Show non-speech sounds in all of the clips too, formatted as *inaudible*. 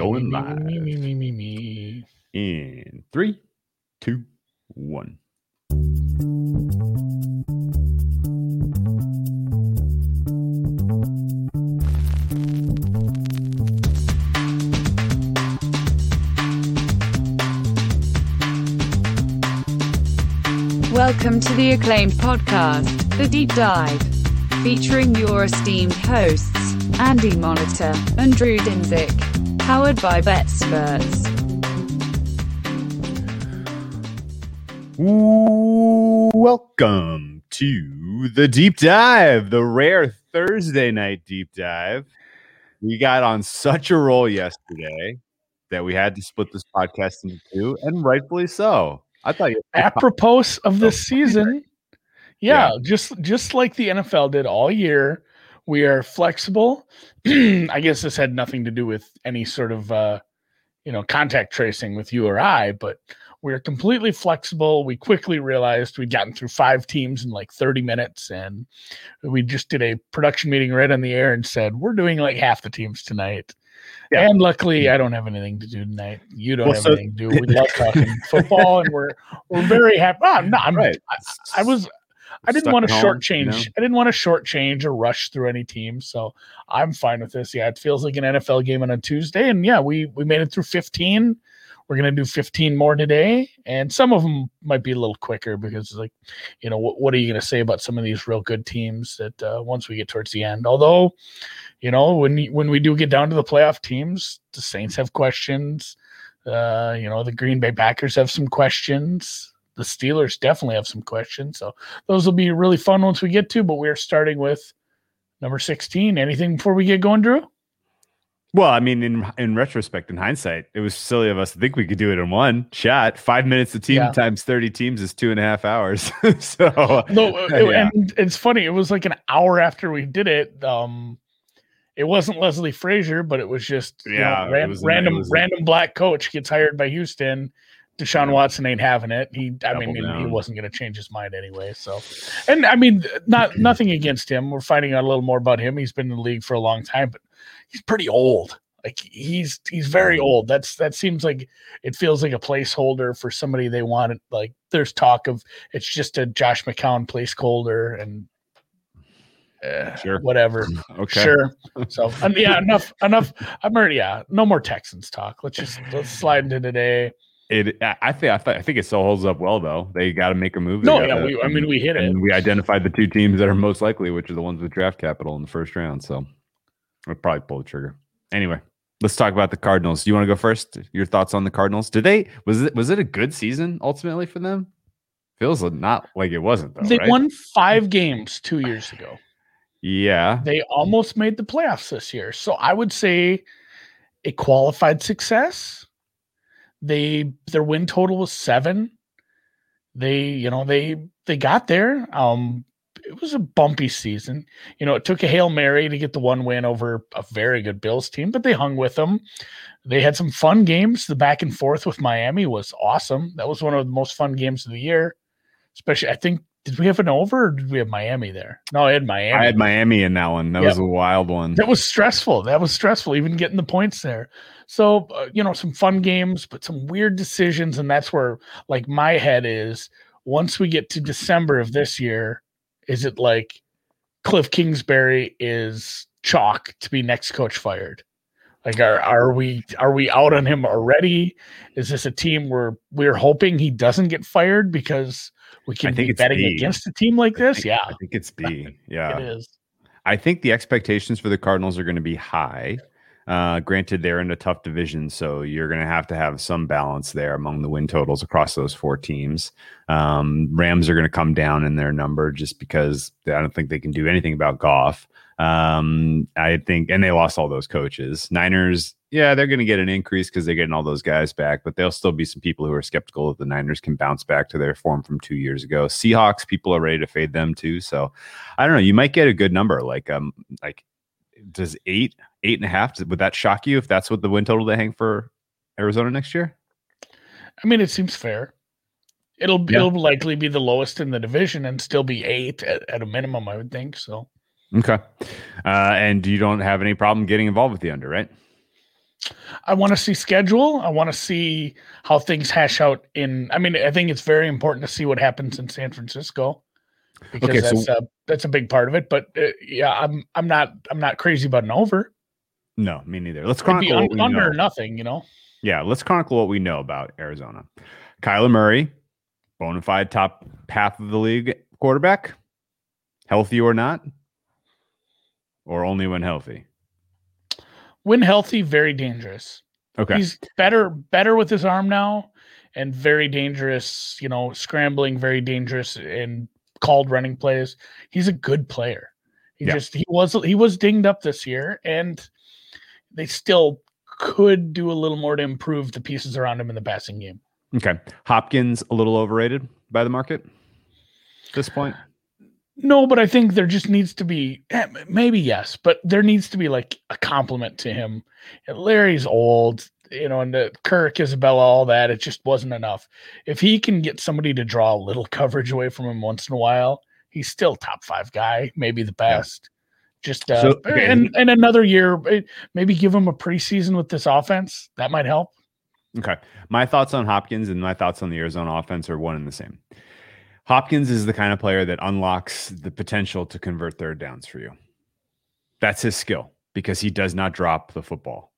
going live. Me, me, me, me, me. In three, two, one. Welcome to the acclaimed podcast, The Deep Dive, featuring your esteemed hosts, Andy Monitor and Drew Dinzik, powered by BetSperts. Welcome to the deep dive, the rare Thursday night deep dive. We got on such a roll yesterday that we had to split this podcast into two, and rightfully so. I thought you Apropos of this season, yeah, just just like the NFL did all year, we are flexible. *clears throat* I guess this had nothing to do with any sort of uh, you know contact tracing with you or I, but we're completely flexible. We quickly realized we'd gotten through five teams in like 30 minutes, and we just did a production meeting right on the air and said we're doing like half the teams tonight. Yeah. And luckily, I don't have anything to do tonight. You don't Well, have so- anything to do. We love talking *laughs* football, and we're we're very happy. Oh, no, I'm, right. I, I was I didn't want to shortchange. you know? I didn't want to shortchange or rush through any team, so I'm fine with this. Yeah, it feels like an NFL game on a Tuesday, and yeah, we we made it through 15. We're gonna do 15 more today, and some of them might be a little quicker because, like, you know, what what are you gonna say about some of these real good teams that uh, once we get towards the end? Although, you know, when when we do get down to the playoff teams, the Saints have questions. Uh, you know, the Green Bay Packers have some questions. The Steelers definitely have some questions. So those will be really fun once we get to. But we're starting with number 16. Anything before we get going, Drew? Well, I mean, in in retrospect, in hindsight, it was silly of us to think we could do it in one shot. Five minutes a team Yeah. times thirty teams is two and a half hours. *laughs* so No, *laughs* it- Yeah. and it's funny. It was like an hour after we did it. Um, it wasn't Leslie Frazier, but it was just know, Yeah, it ran- was random random black coach gets hired by Houston. Deshaun. Watson ain't having it. He, I Double mean, he- he wasn't going to change his mind anyway. So, and I mean, not *clears throat* nothing against him. We're finding out a little more about him. He's been in the league for a long time, but he's pretty old. Like he's he's very Mm-hmm. old. That's that seems like it feels like a placeholder for somebody they wanted. Like there's talk of it's just a Josh McCown placeholder and uh, Sure. whatever. *laughs* okay, Sure. *laughs* So um, yeah, enough enough. I'm already yeah. No more Texans talk. Let's just let's slide into today. It, I think I, th- I think it still holds up well though. They got to make a move. No, yeah, we, I mean we hit it. and we identified the two teams that are most likely, which are the ones with draft capital in the first round. So we'll probably pull the trigger. Anyway, let's talk about the Cardinals. Do you want to go first? Your thoughts on the Cardinals? Did they was it was it a good season ultimately for them? Feels not like it wasn't though. They right? won five games two years ago. Yeah. They almost made the playoffs this year. So I would say a qualified success. They their win total was seven. They, you know, they they got there. Um it was a bumpy season. You know, it took a Hail Mary to get the one win over a very good Bills team, but they hung with them. They had some fun games. The back and forth with Miami was awesome. That was one of the most fun games of the year. Especially, I think, did we have an over or did we have Miami there? No, I had Miami. I had Miami in that one. That Yeah. was a wild one. That was stressful. That was stressful, even getting the points there. So, uh, you know, some fun games, but some weird decisions. And that's where, like, my head is once we get to December of this year, is it like Cliff Kingsbury is chalk to be next coach fired? Like, are, are we are we out on him already? Is this a team where we're hoping he doesn't get fired because we can think be it's betting B. against a team like I this? think- Yeah, I think it's B. *laughs* Yeah. it is. I think the expectations for the Cardinals are going to be high. Uh, granted, they're in a tough division, so you're going to have to have some balance there among the win totals across those four teams. Um, Rams are going to come down in their number just because I don't think they can do anything about Goff. Um, I think, and they lost all those coaches. Niners, yeah, they're going to get an increase because they're getting all those guys back, but there'll still be some people who are skeptical that the Niners can bounce back to their form from two years ago. Seahawks, people are ready to fade them too. So I don't know. You might get a good number, like um, like does eight, eight and a half? Would that shock you if that's what the win total they hang for Arizona next year? I mean, it seems fair. It'll Yeah. it'll likely be the lowest in the division and still be eight at, at a minimum, I would think. So Okay. Uh, and you don't have any problem getting involved with the under, right? I want to see schedule. I want to see how things hash out in. I mean, I think it's very important to see what happens in San Francisco because Okay, so- that's a that's a big part of it. But uh, yeah, I'm I'm not I'm not crazy about an over. No, me neither. Let's chronicle un- what under nothing. You know, Yeah, let's chronicle what we know about Arizona. Kyler Murray, bona fide top half of the league quarterback, healthy or not, or only when healthy. When healthy, very dangerous. Okay. He's better better with his arm now, and very dangerous. You know, scrambling, very dangerous and called running plays. He's a good player. He Yeah. just he was he was dinged up this year, and they still could do a little more to improve the pieces around him in the passing game. Okay. Hopkins a little overrated by the market at this point. No, but I think there just needs to be eh, maybe yes, but there needs to be like a complement to him. And Larry's old, you know, and the Kirk, Isabella, all that. It just wasn't enough. If he can get somebody to draw a little coverage away from him once in a while, he's still top five guy, maybe the best. Just uh, So, okay, and, and another year, eh, maybe give him a preseason with this offense. That might help. Okay. My thoughts on Hopkins and my thoughts on the Arizona offense are one and the same. Hopkins is the kind of player that unlocks the potential to convert third downs for you. That's his skill because he does not drop the football.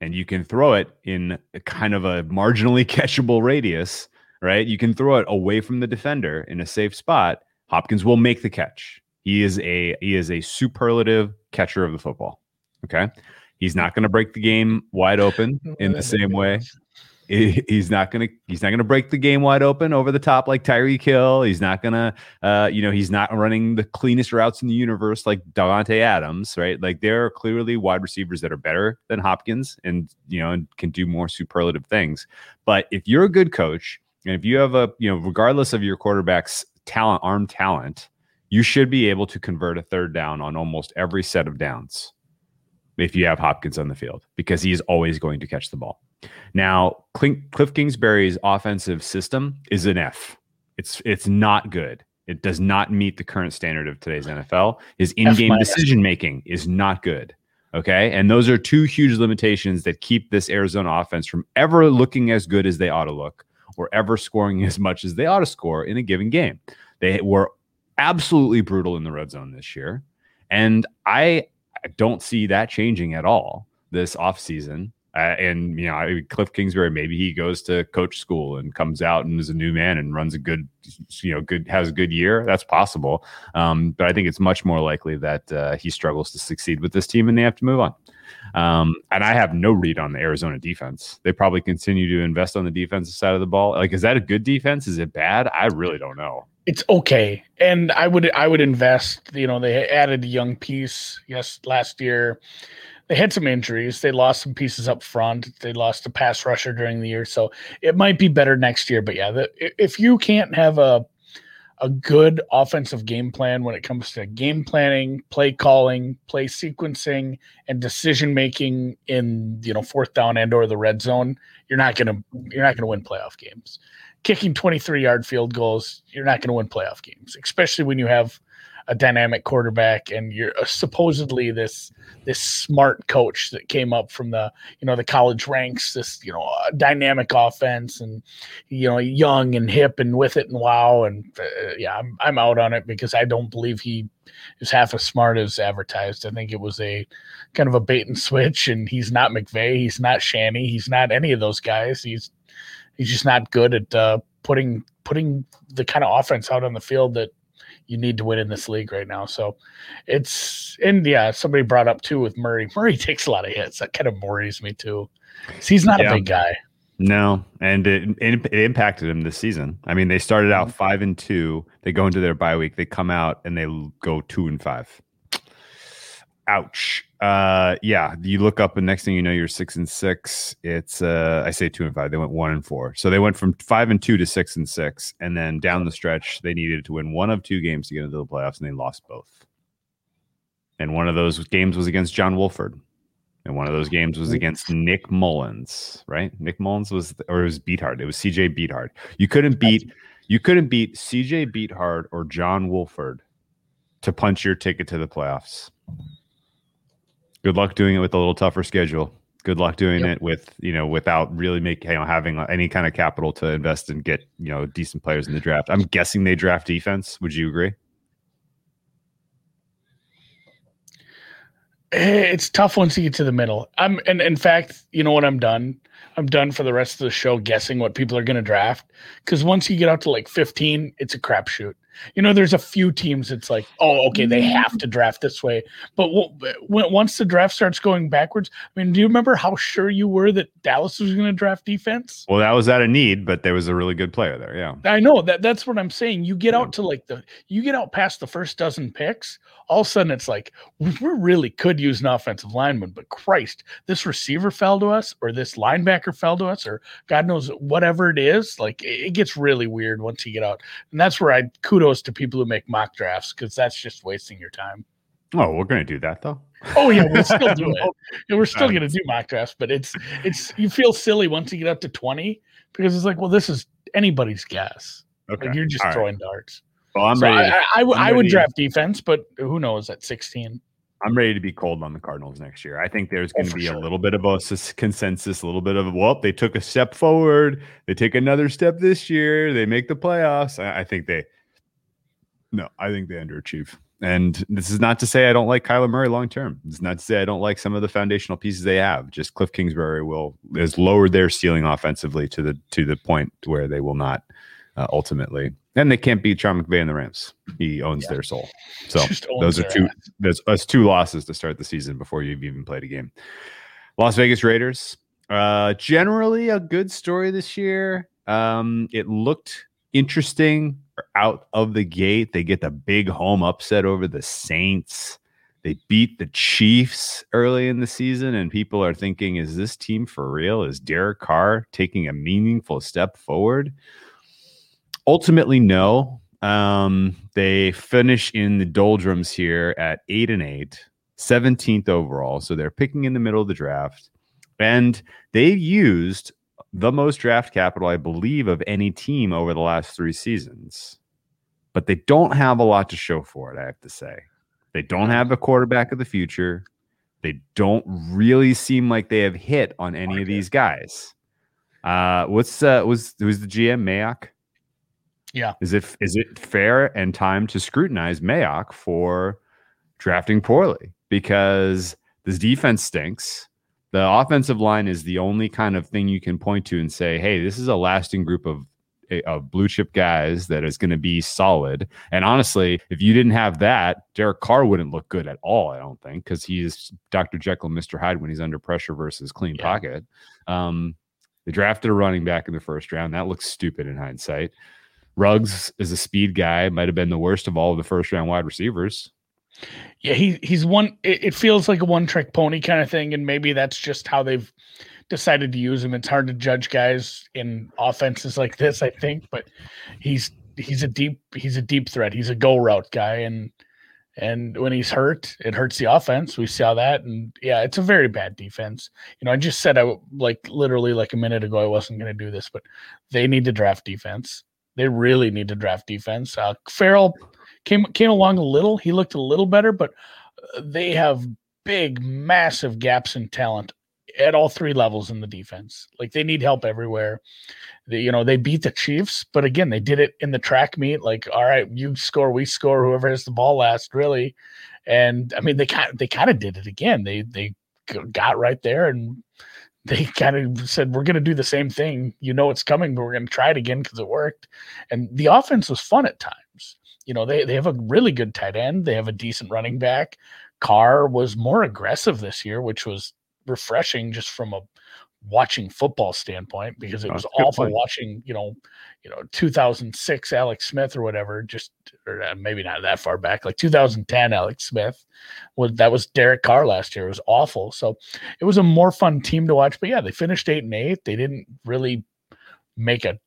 And you can throw it in kind of a marginally *laughs* catchable radius, right? You can throw it away from the defender in a safe spot. Hopkins will make the catch. He is a he is a superlative catcher of the football. Okay. He's not going to break the game wide open in the same way. He- He's not gonna he's not gonna break the game wide open over the top like Tyreek Hill. He's not gonna uh, you know he's not running the cleanest routes in the universe like Davante Adams, right? Like there are clearly wide receivers that are better than Hopkins and you know and can do more superlative things. But if you're a good coach and if you have a you know regardless of your quarterback's talent, arm talent, you should be able to convert a third down on almost every set of downs if you have Hopkins on the field because he is always going to catch the ball. Now, Cliff Kingsbury's offensive system is an F. It's it's not good. It does not meet the current standard of today's NFL. His in-game decision making is not good. Okay, and those are two huge limitations that keep this Arizona offense from ever looking as good as they ought to look, or ever scoring *laughs* as much as they ought to score in a given game. They were absolutely brutal in the red zone this year, and I I don't see that changing at all this offseason. Uh, and you know, Cliff Kingsbury, maybe he goes to coach school and comes out and is a new man and runs a good, you know, good has a good year. That's possible, um, but I think it's much more likely that uh, he struggles to succeed with this team and they have to move on. Um, and I have no read on the Arizona defense. They probably continue to invest on the defensive side of the ball. Like, is that a good defense? Is it bad? I really don't know. it's okay and i would i would invest you know they added a young piece yes last year they had some injuries. They lost some pieces up front. They lost a pass rusher during the year. So it might be better next year. But yeah the, if you can't have a a good offensive game plan when it comes to game planning play calling play sequencing and decision making in you know fourth down and or the red zone you're not gonna you're not gonna win playoff games. Kicking 23 yard field goals, you're not to win playoff games, especially when you have a dynamic quarterback and you're uh, supposedly this this smart coach that came up from the you know the college ranks this you know uh, dynamic offense and you know young and hip and with it and wow and uh, yeah I'm I'm out on it because I don't believe he is half as smart as advertised. I think it was a kind of a bait and switch and he's not McVay, he's not Shanny, he's not any of those guys. He's he's just not good at uh, putting putting the kind of offense out on the field that you need to win in this league right now. So it's and yeah, somebody brought up too with Murray. *laughs* Murray takes a lot of hits. That kind of worries me too. He's not Yeah. a big guy. No, and it, it it impacted him this season. I mean, they started out mm-hmm. five and two. They go into their bye week. They come out and they go two and five. Ouch. Uh, yeah. You look up, and next thing you know, you're six and six. It's uh, I say two and five. They went one and four. So they went from five and two to six and six, and then down the stretch, they needed to win one of two games to get into the playoffs, and they lost both. And one of those games was against John Wolford. And one of those games was against Nick Mullens, right? Nick Mullens was, or it was Beathard. It was CJ Beathard. You couldn't beat, you couldn't beat CJ Beathard or John Wolford to punch your ticket to the playoffs. Good luck doing it with a little tougher schedule. Good luck doing Yep. it with you know without really making you know having any kind of capital to invest and get you know decent players in the draft. I'm guessing they draft defense. Would you agree? Eh, It's tough once you get to the middle. I'm, and in fact, you know what? I'm done. I'm done for the rest of the show guessing what people are going to draft because once you get out to like 15, it's a crapshoot. You know, there's a few teams. It's like, oh, okay, they mm-hmm. have to draft this way. But w- when, once the draft starts going backwards, I mean, do you remember how sure you were that Dallas was going to draft defense? Well, that was out of need, but there was a really good player there. Yeah. I know that that's what I'm saying. You get Yeah. out to like the you get out past the first dozen picks, all of a sudden it's like we we really could use an offensive lineman, but Christ, this receiver fell to us, or this linebacker fell to us, or God knows whatever it is. Like it it gets really weird once you get out, and that's where I kudos to people who make mock drafts because that's just wasting your time. Oh, we're gonna do that though. Oh yeah, we'll still do *laughs* it. We're still Um, gonna do mock drafts, but it's it's you feel silly once you get up to twenty because it's like, well, this is anybody's guess. Okay. Like you're just All right. throwing darts. Well, I'm So ready. I, to- I, I would- I'm I would ready. draft defense, but who knows at 16? I'm ready to be cold on the Cardinals next year. I think there's Oh, going to be sure. a little bit of a consensus, a little bit of well, they took a step forward, they take another step this year, they make the playoffs. I, I think they, no, I think they underachieve. And this is not to say I don't like Kyler Murray long term. It's not to say I don't like some of the foundational pieces they have. Just Cliff Kingsbury will has lowered their ceiling offensively to the to the point where they will not uh, ultimately. And they can't beat Sean McVay and the Rams. He owns Yeah. their soul. So those are two ass. there's us two losses to start the season before you've even played a game. Las Vegas Raiders, uh, generally a good story this year. Um, it looked interesting out of the gate. They get the big home upset over the Saints. They beat the Chiefs early in the season, and people are thinking, is this team for real? Is Derek Carr taking a meaningful step forward? Ultimately, no. Um, they finish in the doldrums here at eight and eight, 17th overall. So they're picking in the middle of the draft. And they used the most draft capital, I believe, of any team over the last three seasons. But they don't have a lot to show for it, I have to say. They don't have a quarterback of the future. They don't really seem like they have hit on any of these guys. Uh, what's uh, was who's the GM Mayock? Yeah. Is it is it fair and time to scrutinize Mayock for drafting poorly because this defense stinks? The offensive line is the only kind of thing you can point to and say, "Hey, this is a lasting group of of blue chip guys that is going to be solid." And honestly, if you didn't have that, Derek Carr wouldn't look good at all. I don't think because he's Dr. Jekyll, and Mr. Hyde when he's under pressure versus clean Yeah. pocket. Um, they drafted a running back in the first round. That looks stupid in hindsight. Ruggs is a speed guy, might have been the worst of all of the first round wide receivers. Yeah, he he's one. It, it feels like a one trick pony kind of thing, and maybe that's just how they've decided to use him. It's hard to judge guys in offenses like this, I think, but he's he's a deep he's a deep threat. He's a go route guy, and and when he's hurt, it hurts the offense. We saw that, and yeah, it's a very bad defense. You know, I just said I like literally like a minute ago I wasn't going to do this, but they need to draft defense. They really need to draft defense. Uh, Ferrell came came along a little. He looked a little better, but uh, they have big, massive gaps in talent at all three levels in the defense. Like they need help everywhere. They, you know, they beat the Chiefs, but again, they did it in the track meet. Like, all right, you score, we score, whoever has the ball last, really. And I mean, they kind they kind of did it again. They they got right there and they kind of said, "We're going to do the same thing. You know it's coming, but we're going to try it again because it worked." And the offense was fun at times. You know, they they have a really good tight end. They have a decent running back. Carr was more aggressive this year, which was refreshing just from a watching football standpoint because it Oh, was good awful point. watching, you know, you know, 2006 Alex Smith or whatever, just or uh, maybe not that far back, like 2010 Alex Smith. Was that was Derek Carr last year. It was awful. So it was a more fun team to watch. But yeah, they finished eight and eight. They didn't really make a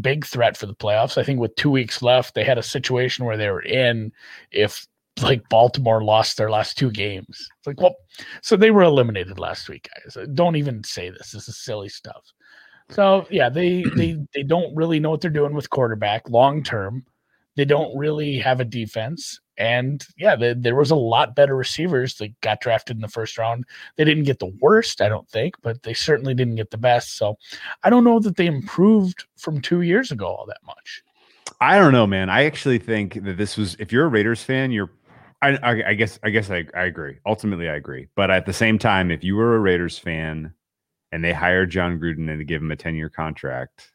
big threat for the playoffs. I think with two weeks left, they had a situation where they were in if like Baltimore lost their last two games. It's like, well, so they were eliminated last week, guys. Uh, Don't even say this. This is silly stuff. So yeah, they they they don't really know what they're doing with quarterback long term. They don't really have a defense. And yeah, the, there was a lot better receivers that got drafted in the first round. They didn't get the worst, I don't think, but they certainly didn't get the best. So I don't know that they improved from two years ago all that much. I don't know, man. I actually think that this was if you're a Raiders fan, you're I, I, I guess I guess I, I agree. Ultimately, I agree. But at the same time, if you were a Raiders fan and they hired Jon Gruden and they give him a 10 year contract,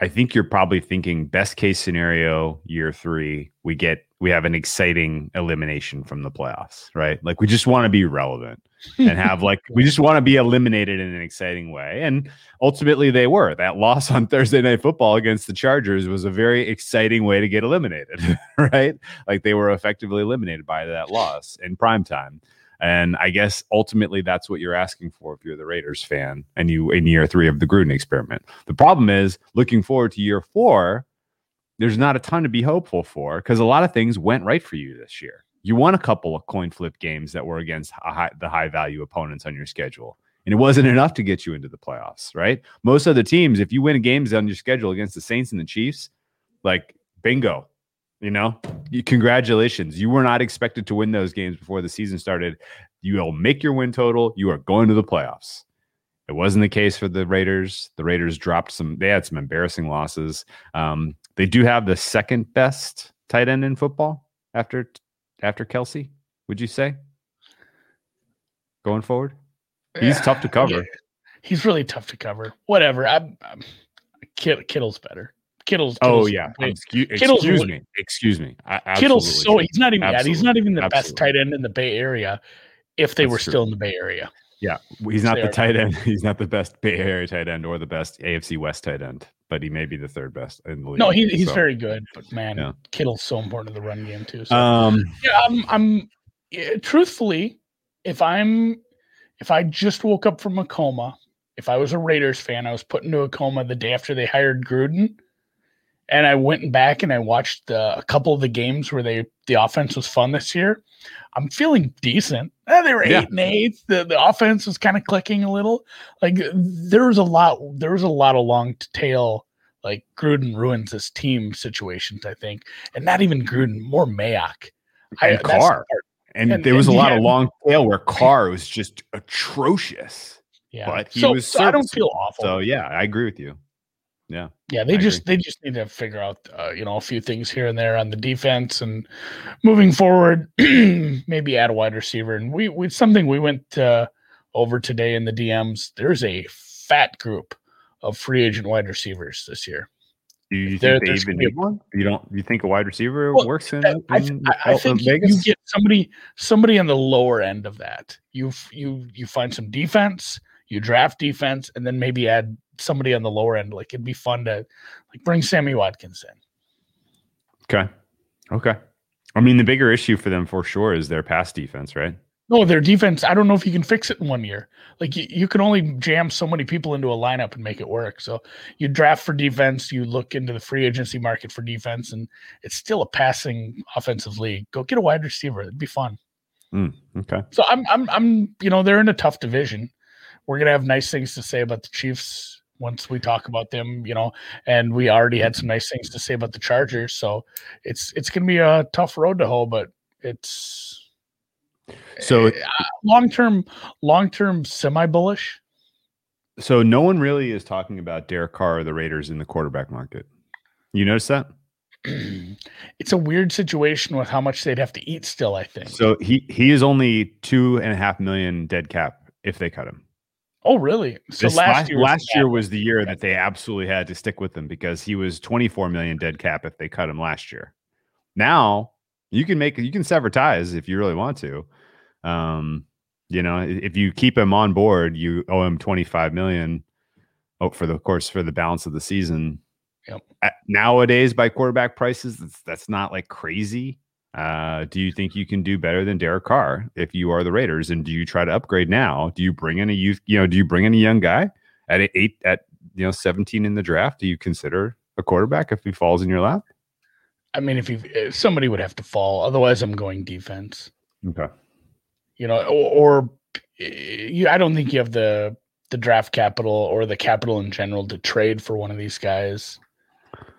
I think you're probably thinking best case scenario, year three, we get we have an exciting elimination from the playoffs, right? Like we just want to be relevant and *laughs* have like we just want to be eliminated in an exciting way. And ultimately they were. That loss on Thursday night football against the Chargers was a very exciting way to get eliminated, *laughs* right? Like they were effectively eliminated by that loss in prime time. And I guess ultimately that's what you're asking for if you're the Raiders fan and you in year three of the Gruden experiment. The problem is looking forward to year four, there's not a ton to be hopeful for because a lot of things went right for you this year. You won a couple of coin flip games that were against high, the high value opponents on your schedule. And it wasn't enough to get you into the playoffs, right? Most other teams, if you win games on your schedule against the Saints and the Chiefs, like bingo, you know, congratulations. You were not expected to win those games before the season started. You will make your win total. You are going to the playoffs. It wasn't the case for the Raiders. The Raiders dropped some, they had some embarrassing losses. Um, they do have the second best tight end in football after after Kelce, would you say? Going forward? He's yeah, tough to cover. Yeah. He's really tough to cover. Whatever. I'm, I'm Kittle's better. Kittle's, Kittle's oh yeah. Excuse, Kittle's, excuse me. Excuse me. I, Kittle's so he's not even absolutely. he's not even the absolutely. best tight end in the Bay Area. If they That's were true. still in the Bay Area. Yeah, he's not the tight end. *laughs* He's not the best Bay Area tight end or the best AFC West tight end, but he may be the third best in the league. No, he, he's so. very good. But man, yeah. Kittle's so important to the run game too. So. Um, yeah, I'm. I'm yeah, truthfully, if I'm, if I just woke up from a coma, if I was a Raiders fan, I was put into a coma the day after they hired Gruden and I went back and I watched the, a couple of the games where they the offense was fun this year. I'm feeling decent. Eh, they were eight and eight. The the offense was kind of clicking a little. Like there was a lot. There was a lot of long tail. Like Gruden ruins this team situations. I think, and not even Gruden, more Mayock. And I, Carr. And, and, there was and, a lot yeah. of long tail where Carr was just atrocious. Yeah, but he so, was. So I don't feel awful. So yeah, I agree with you. Yeah. Yeah, they I just agree. they just need to figure out uh, you know a few things here and there on the defense and moving forward, *clears throat* maybe add a wide receiver. And we we something we went uh, over today in the DMs. There's a fat group of free agent wide receivers this year. Do you think they even need one? You don't? You think a wide receiver well, works in? in I, I, I think you, you get somebody somebody on the lower end of that. You you you find some defense, you draft defense, and then maybe add somebody on the lower end. Like it'd be fun to like bring Sammy Watkins in. Okay. Okay. I mean, the bigger issue for them for sure is their pass defense, right? No, their defense. I don't know if you can fix it in one year. Like you, you can only jam so many people into a lineup and make it work. So you draft for defense, you look into the free agency market for defense, and it's still a passing offensive league. Go get a wide receiver. It'd be fun. Mm, okay. So I'm, I'm, I'm. You know, they're in a tough division. We're gonna have nice things to say about the Chiefs once we talk about them, you know, and we already had some nice things to say about the Chargers. So it's it's gonna be a tough road to hoe, but it's so uh, long term, long term, semi bullish. So no one really is talking about Derek Carr or the Raiders in the quarterback market. You notice that? *clears throat* it's a weird situation with how much they'd have to eat still, I think. So he he is only two and a half million dead cap if they cut him. Oh, really? So last, last year, last year was the year that they absolutely had to stick with him because he was 24 million dead cap if they cut him last year. Now you can make you can sever ties if you really want to. Um, you know, if you keep him on board, you owe him 25 million oh, for the course for the balance of the season. Yep. At, nowadays, by quarterback prices, that's, that's not like crazy. Uh, do you think you can do better than Derek Carr if you are the Raiders? And do you try to upgrade now? Do you bring in a youth? You know, do you bring in a young guy at eight at you know seventeen in the draft? Do you consider a quarterback if he falls in your lap? I mean, if you somebody would have to fall, otherwise I'm going defense. Okay. You know, or, or you, I don't think you have the the draft capital or the capital in general to trade for one of these guys.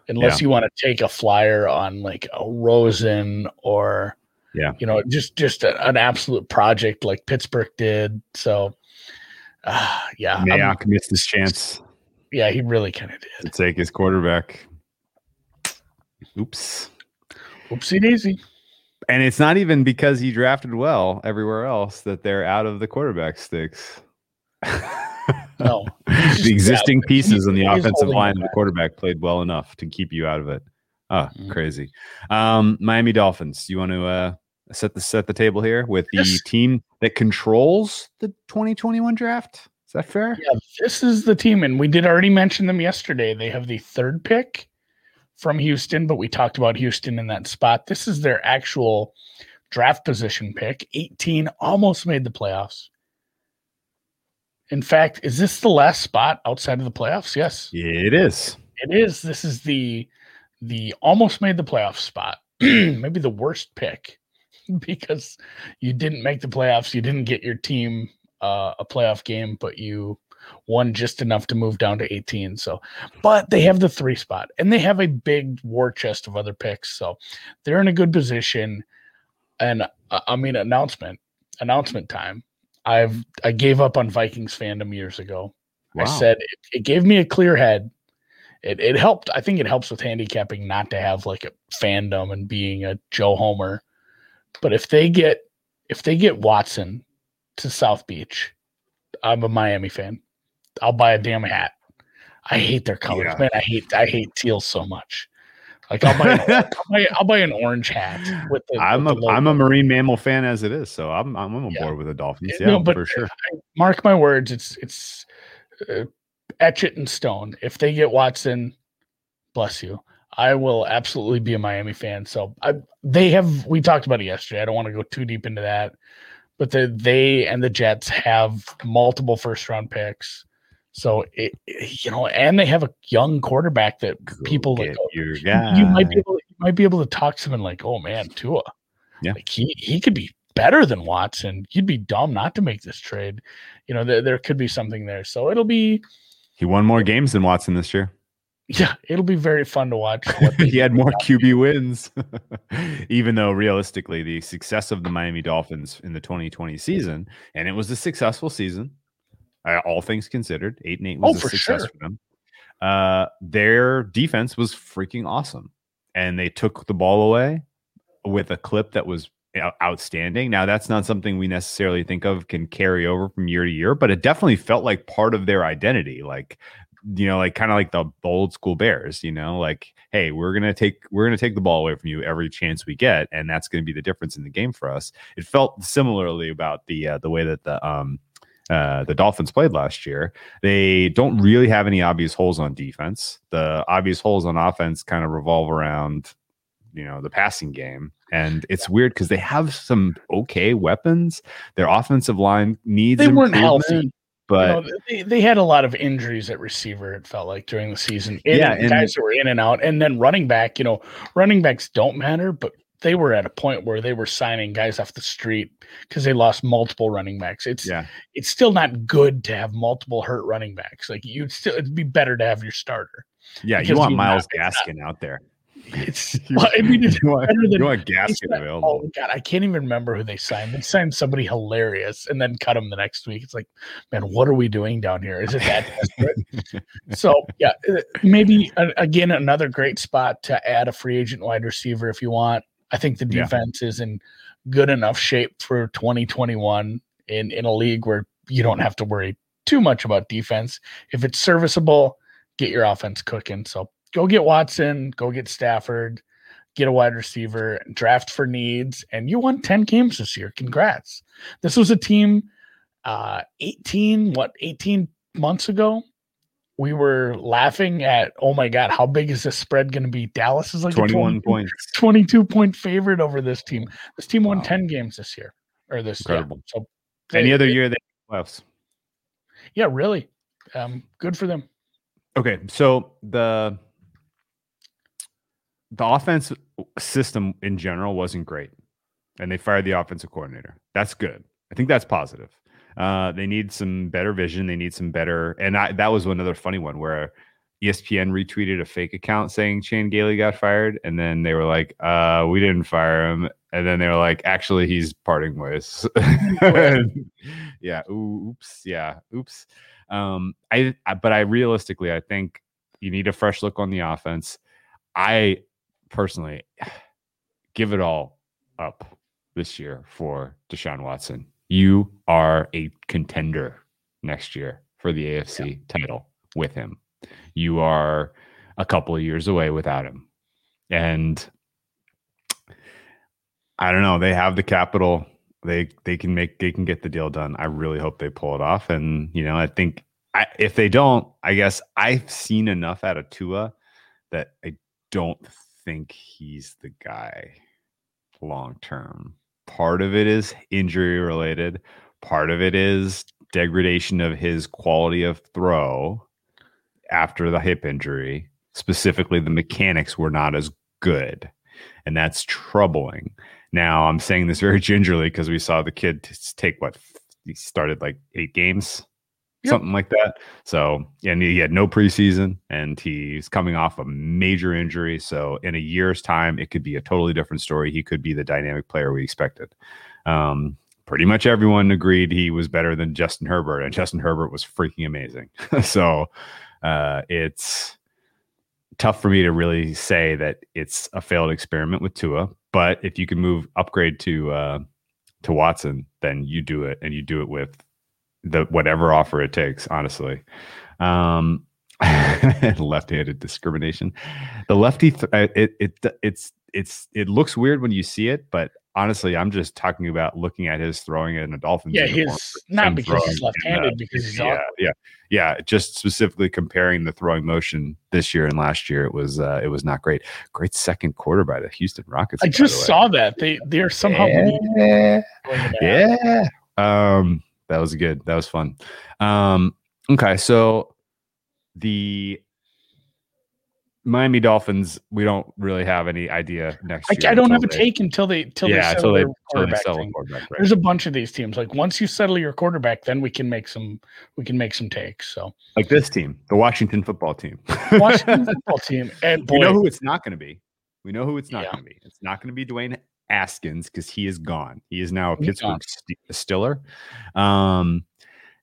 Unless yeah. you want to take a flyer on like a Rosen or yeah, you know, just just a, an absolute project like Pittsburgh did. So, uh, yeah, Mayock missed his chance. Yeah, he really kind of did to take his quarterback. Oops. Oopsie daisy. And it's not even because he drafted well everywhere else that they're out of the quarterback sticks. *laughs* no, *laughs* the existing pieces on the offensive line and the quarterback played well enough to keep you out of it. Oh, mm-hmm. crazy. Um, Miami Dolphins. You want to uh, set the set the table here with the team that controls the 2021 draft? Is that fair? Yeah, this is the team, and we did already mention them yesterday. They have the third pick from Houston, but we talked about Houston in that spot. This is their actual draft position pick. 18 almost made the playoffs. In fact, is this the last spot outside of the playoffs? Yes. It is. It is. This is the the almost made the playoff spot. *clears throat* Maybe the worst pick *laughs* because you didn't make the playoffs. You didn't get your team uh, a playoff game, but you won just enough to move down to 18. So, but they have the three spot and they have a big war chest of other picks. So they're in a good position. And uh, I mean, announcement, announcement time. I've I gave up on Vikings fandom years ago. Wow. I said it, it, gave me a clear head. It it helped. I think it helps with handicapping not to have like a fandom and being a Joe Homer. But if they get if they get Watson to South Beach, I'm a Miami fan. I'll buy a damn hat. I hate their colors, yeah. man. I hate I hate teal so much. Like I'll buy, an, *laughs* I'll, buy I'll buy an orange hat with the. I'm with a am a marine mammal fan as it is, so I'm I'm on yeah. board with the Dolphins. Yeah, no, but for sure. I, mark my words, it's it's uh, etch it in stone. If they get Watson, bless you. I will absolutely be a Miami fan. So I, they have. We talked about it yesterday. I don't want to go too deep into that, but the, they and the Jets have multiple first round picks. So it, you know, and they have a young quarterback that Go people like, oh, you might be able, you might be able to talk to him like, oh man, Tua, yeah, like he he could be better than Watson. You'd be dumb not to make this trade. You know, there, there could be something there. So it'll be. He won more games than Watson this year. *laughs* Yeah, it'll be very fun to watch. *laughs* he had more QB wins, *laughs* even though realistically, the success of the Miami Dolphins in the 2020 season, and it was a successful season, uh, all things considered. Eight and eight was oh, a for success sure. for them. Uh, their defense was freaking awesome, and they took the ball away with a clip that was outstanding. Now, that's not something we necessarily think of can carry over from year to year, but it definitely felt like part of their identity. Like, you know, like kind of like the old school Bears, you know, like, hey, we're gonna take we're gonna take the ball away from you every chance we get, and that's gonna be the difference in the game for us. It felt similarly about the uh, the way that the um uh, the Dolphins played last year. They don't really have any obvious holes on defense. The obvious holes on offense kind of revolve around, you know, the passing game. And it's weird because they have some okay weapons. Their offensive line needs they weren't healthy. But you know, they, they had a lot of injuries at receiver, it felt like during the season. In yeah, and guys that were in and out. And then running back, you know, running backs don't matter, but they were at a point where they were signing guys off the street because they lost multiple running backs. It's yeah. it's still not good to have multiple hurt running backs. Like you'd still it'd be better to have your starter. Yeah, you want Myles Gaskin out there. It's *laughs* well, I mean it's *laughs* you want, better than you want Gaskin available. Oh god, I can't even remember who they signed. They signed somebody hilarious and then cut him the next week. It's like, man, what are we doing down here? Is it that desperate? *laughs* so yeah, uh, maybe uh, again another great spot to add a free agent wide receiver if you want. I think the defense yeah. is in good enough shape for 2021 in in a league where you don't have to worry too much about defense. If it's serviceable, get your offense cooking. So go get Watson, go get Stafford, get a wide receiver, draft for needs, and you won 10 games this year. Congrats. This was a team uh 18 what 18 months ago we were laughing at, oh my God, how big is this spread going to be? Dallas is like 21 *laughs* points, 22 point favorite over this team. This team won wow. 10 games this year or this incredible. Yeah. So they, any other year they playoffs. Yeah, really. Um, good for them. Okay. So the, the offense system in general wasn't great and they fired the offensive coordinator. That's good. I think that's positive. Uh, they need some better vision. They need some better, and I, that was another funny one where ESPN retweeted a fake account saying Chan Gailey got fired, and then they were like, "Uh, we didn't fire him." And then they were like, "Actually, he's parting ways." *laughs* yeah. Oops. Yeah. Oops. Um, I, I, but I realistically, I think you need a fresh look on the offense. I personally *sighs* give it all up this year for Deshaun Watson. You are a contender next year for the AFC yeah. title with him. You are a couple of years away without him. And I don't know, they have the capital. They they can make they can get the deal done. I really hope they pull it off and you know, I think I, if they don't, I guess I've seen enough out of Tua that I don't think he's the guy long term. Part of it is injury related, part of it is degradation of his quality of throw after the hip injury. Specifically, the mechanics were not as good, and that's troubling. Now, I'm saying this very *laughs* gingerly because we saw the kid take what he started like eight games Yep. something like that. So, and he had no preseason and he's coming off a major injury. So, in a year's time, it could be a totally different story. He could be the dynamic player we expected. Um, pretty much everyone agreed he was better than Justin Herbert, and Justin Herbert was freaking amazing. *laughs* so, uh, it's tough for me to really say that it's a failed experiment with Tua. But if you can move upgrade to uh, to Watson, then you do it, and you do it with the whatever offer it takes. Honestly, um, *laughs* left-handed discrimination. The lefty, th- uh, it it it's it's it looks weird when you see it, but honestly, I'm just talking about looking at his throwing in a dolphin. Yeah, his not because he's left-handed, because he's yeah, yeah, yeah. Just specifically comparing the throwing motion this year and last year, it was uh, it was not great. Great second quarter by the Houston Rockets. I just saw that they they're somehow yeah, yeah. Um, that was good. That was fun. Um, okay, so the Miami Dolphins, we don't really have any idea next I, year. I don't have a take until they until yeah, they settle they, their quarterback thing. quarterback, right. There's a bunch of these teams. Like once you settle your quarterback, then we can make some we can make some takes. So like this team, the Washington football team. Washington football team. *laughs* And boy, we know who it's not going to be. We know who it's not Yeah. going to be. It's not going to be Dwayne Haskins because he is gone. He is now a He's Pittsburgh. St- Stiller. Um,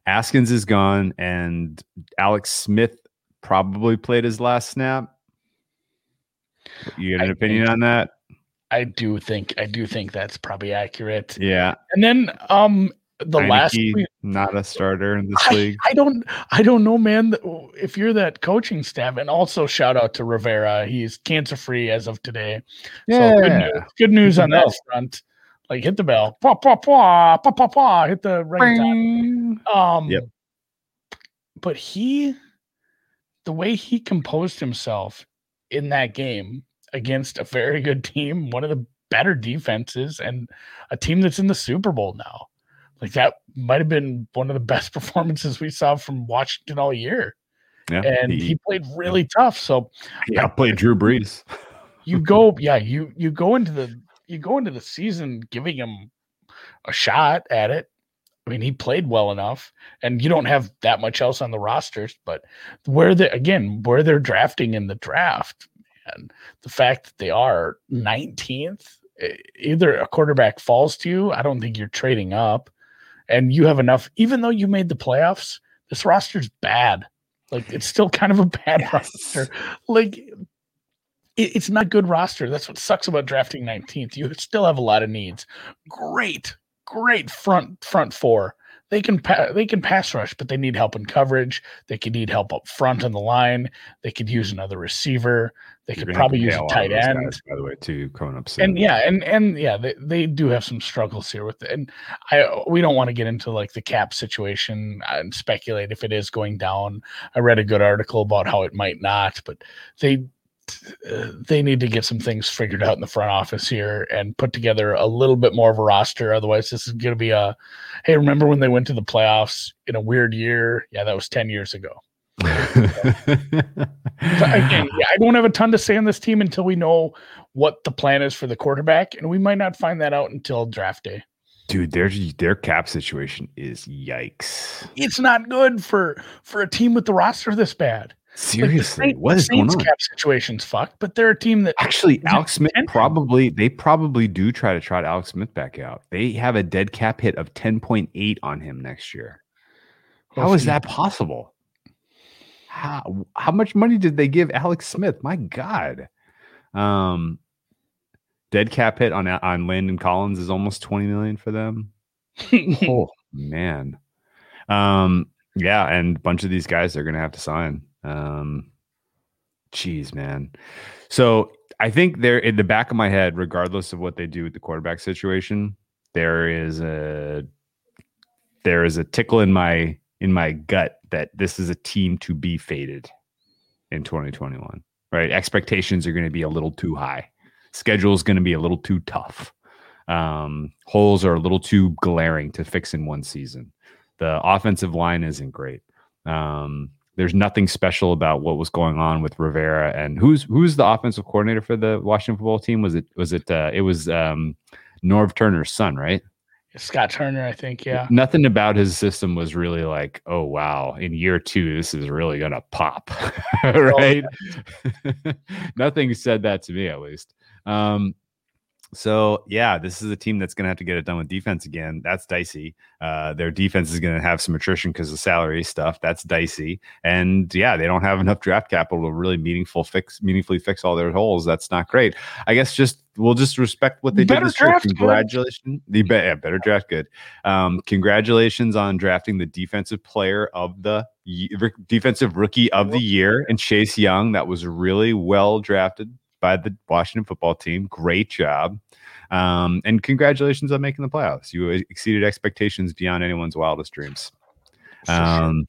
Haskins is gone, and Alex Smith probably played his last snap. You got an I opinion think- on that? I do think I do think that's probably accurate. Yeah, And then um the last Heinicke, we- not a starter in this I, league. I don't I don't know, man. If you're that coaching staff, and also shout out to Rivera, he's cancer free as of today. So good news, good news on that front. Like hit the bell, pah, pah, pah, pah, pah, pah, hit the right. Um, Yep. But he, the way he composed himself in that game against a very good team, one of the better defenses, and a team that's in the Super Bowl now, like that might have been one of the best *laughs* performances we saw from Washington all year. Yeah, And he played really tough. So yeah played Drew Brees. you go, yeah, you you go into the you go into the season giving him a shot at it. I mean, he played well enough, and you don't have that much else on the rosters. But where they again, where they're drafting in the draft, and the fact that they are 19th, e- either a quarterback falls to you. I don't think you're trading up, and you have enough. Even though you made the playoffs, this roster's bad. Like it's still kind of a bad Yes. roster. Like it, it's not a good roster. That's what sucks about drafting 19th. You still have a lot of needs. Great, great front front four. They can pa- they can pass rush, but they need help in coverage. They could need help up front on the line. They could use another receiver. They You're could gonna have to probably use a a lot of tight end. guys, by the way, too, coming up soon. And yeah, and and yeah, they, they do have some struggles here with it. And I we don't want to get into like the cap situation and speculate if it is going down. I read a good article about how it might not, but they uh, they need to get some things figured out in the front office here and put together a little bit more of a roster. Otherwise, this is going to be a hey, remember when they went to the playoffs in a weird year? Yeah, that was 10 years ago. *laughs* Again, yeah, I don't have a ton to say on this team until we know what the plan is for the quarterback, and we might not find that out until draft day. Dude, their their cap situation is yikes. It's not good for for a team with the roster this bad. Seriously, like what is Saints going on? cap situation's fucked, but they're a team that Actually, Alex Smith probably they probably do try to trot Alex Smith back out. They have a dead cap hit of 10.8 on him next year. How is that possible? How how much money did they give Alex Smith? My God. Um dead cap hit on on Landon Collins is almost 20 million for them. *laughs* oh man. Um yeah, and a bunch of these guys they're gonna have to sign. Um jeez, man. So I think they're in the back of my head, regardless of what they do with the quarterback situation, there is a there is a tickle in my in my gut that this is a team to be faded in 2021. Right? Expectations are going to be a little too high. Schedule is going to be a little too tough. Um, holes are a little too glaring to fix in one season. The offensive line isn't great. Um, there's nothing special about what was going on with Rivera and who's who's the offensive coordinator for the Washington football team? Was it was it uh, it was um, Norv Turner's son, right? Scott Turner, I think. Yeah. Nothing about his system was really like, oh wow, in year two, this is really gonna pop, *laughs* right? *laughs* Nothing said that to me, at least. Um, so yeah, this is a team that's gonna have to get it done with defense again. That's dicey. Uh, their defense is gonna have some attrition because of salary stuff. That's dicey. And yeah, they don't have enough draft capital to really meaningful fix meaningfully fix all their holes. That's not great. I guess just we'll just respect what they Better did this year. draft good. Congratulations. The be- yeah, better draft good. Um, congratulations on drafting the defensive player of the defensive rookie of the year and Chase Young. That was really well drafted by the Washington football team. Great job. Um, and congratulations on making the playoffs. You exceeded expectations beyond anyone's wildest dreams. Um,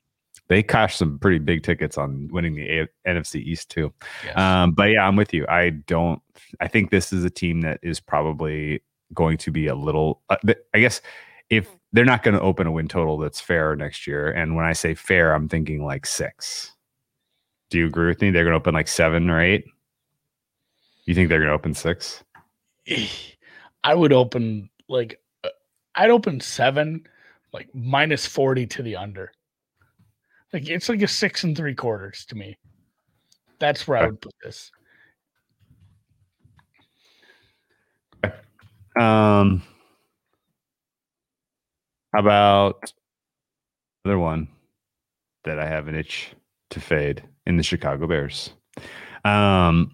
they cashed some pretty big tickets on winning the A- NFC East too. Yes. Um, but yeah, I'm with you. I don't. I think this is a team that is probably going to be a little. Uh, I guess if they're not going to open a win total that's fair next year, and when I say fair, I'm thinking like six. Do you agree with me? They're going to open like seven or eight. You think they're going to open six? *sighs* I would open like uh, I'd open seven, like minus forty to the under. Like it's like a six and three quarters to me. That's where I would put this. Um, how about another one that I have an itch to fade in the Chicago Bears? Um,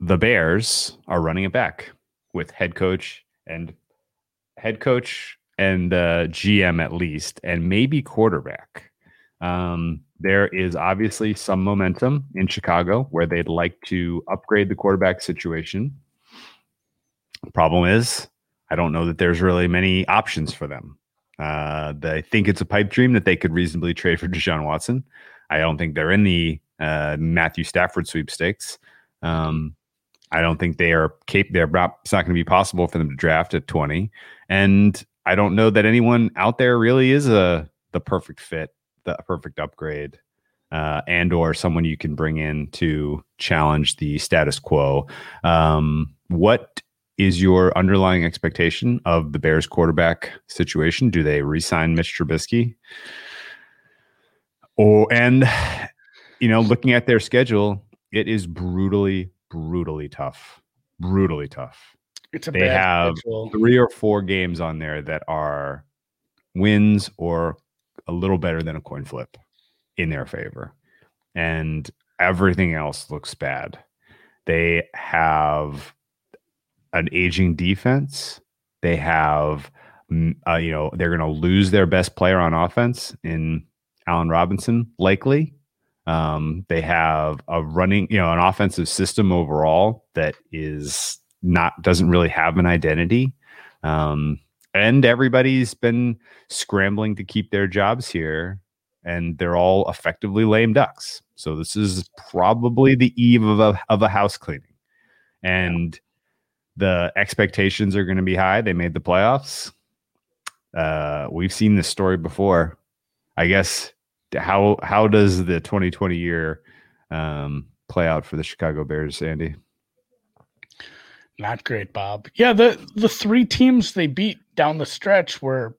the Bears are running it back with head coach and head coach and uh, GM at least, and maybe quarterback. Um, there is obviously some momentum in Chicago where they'd like to upgrade the quarterback situation. Problem is, I don't know that there's really many options for them. Uh, they think it's a pipe dream that they could reasonably trade for Deshaun Watson. I don't think they're in the uh, Matthew Stafford sweepstakes. Um, I don't think they are capable. They're not, it's not going to be possible for them to draft at 20. And I don't know that anyone out there really is a the perfect fit, the perfect upgrade, uh, and or someone you can bring in to challenge the status quo. Um, what is your underlying expectation of the Bears quarterback situation? Do they re-sign Mitch Trubisky? Or and you know, looking at their schedule, it is brutally, brutally tough. Brutally tough. It's a They have schedule. Three or four games on there that are wins or a little better than a coin flip in their favor. And everything else looks bad. They have an aging defense. They have, mm, uh, you know, they're going to lose their best player on offense in Allen Robinson, likely. Um, they have a running, you know, an offensive system overall that is not doesn't really have an identity. Um, and everybody's been scrambling to keep their jobs here, and they're all effectively lame ducks. So this is probably the eve of a of a house cleaning, and the expectations are going to be high. They made the playoffs. Uh, we've seen this story before. I guess how how does the 2020 year um, play out for the Chicago Bears, Andy? Not great, Bob. Yeah, the the three teams they beat down the stretch were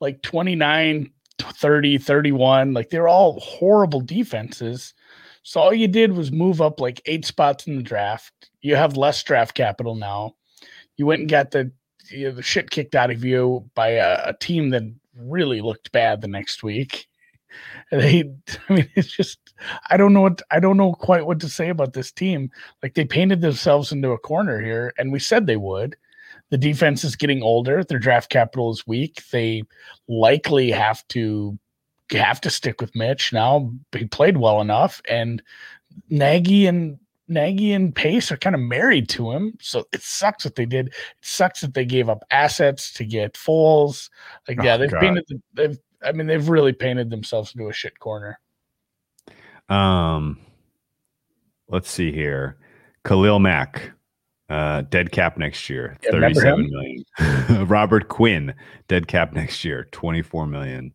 like 29, 30, 31. Like they're all horrible defenses. So all you did was move up like eight spots in the draft. You have less draft capital now. You went and got the you know, the shit kicked out of you by a, a team that really looked bad the next week. They, *laughs* I mean, it's just I don't know what I don't know quite what to say about this team. Like they painted themselves into a corner here, and we said they would. The defense is getting older. Their draft capital is weak. They likely have to have to stick with Mitch now. He played well enough, and Nagy and Nagy and Pace are kind of married to him. So it sucks what they did. It sucks that they gave up assets to get Foles. Like, yeah, Oh, they've God. painted. They've. I mean, they've really painted themselves into a shit corner. Um, let's see here. Khalil Mack, uh, dead cap next year, Yeah, thirty-seven million. *laughs* Robert Quinn, dead cap next year, twenty-four million.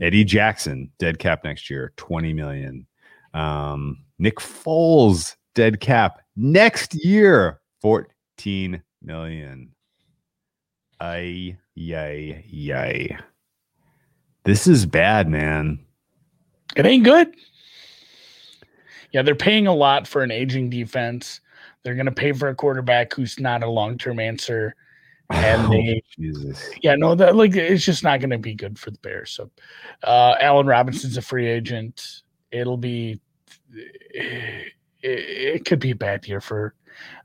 Eddie Jackson, dead cap next year, twenty million. Um, Nick Foles, dead cap next year, fourteen million. Ay, yay, yay. This is bad, man. It ain't good. Yeah, they're paying a lot for an aging defense. They're going to pay for a quarterback who's not a long term answer. And *laughs* Oh, they- Jesus. Yeah, no, that like it's just not going to be good for the Bears. So, uh, Allen Robinson's a free agent. It'll be, it, it could be a bad year for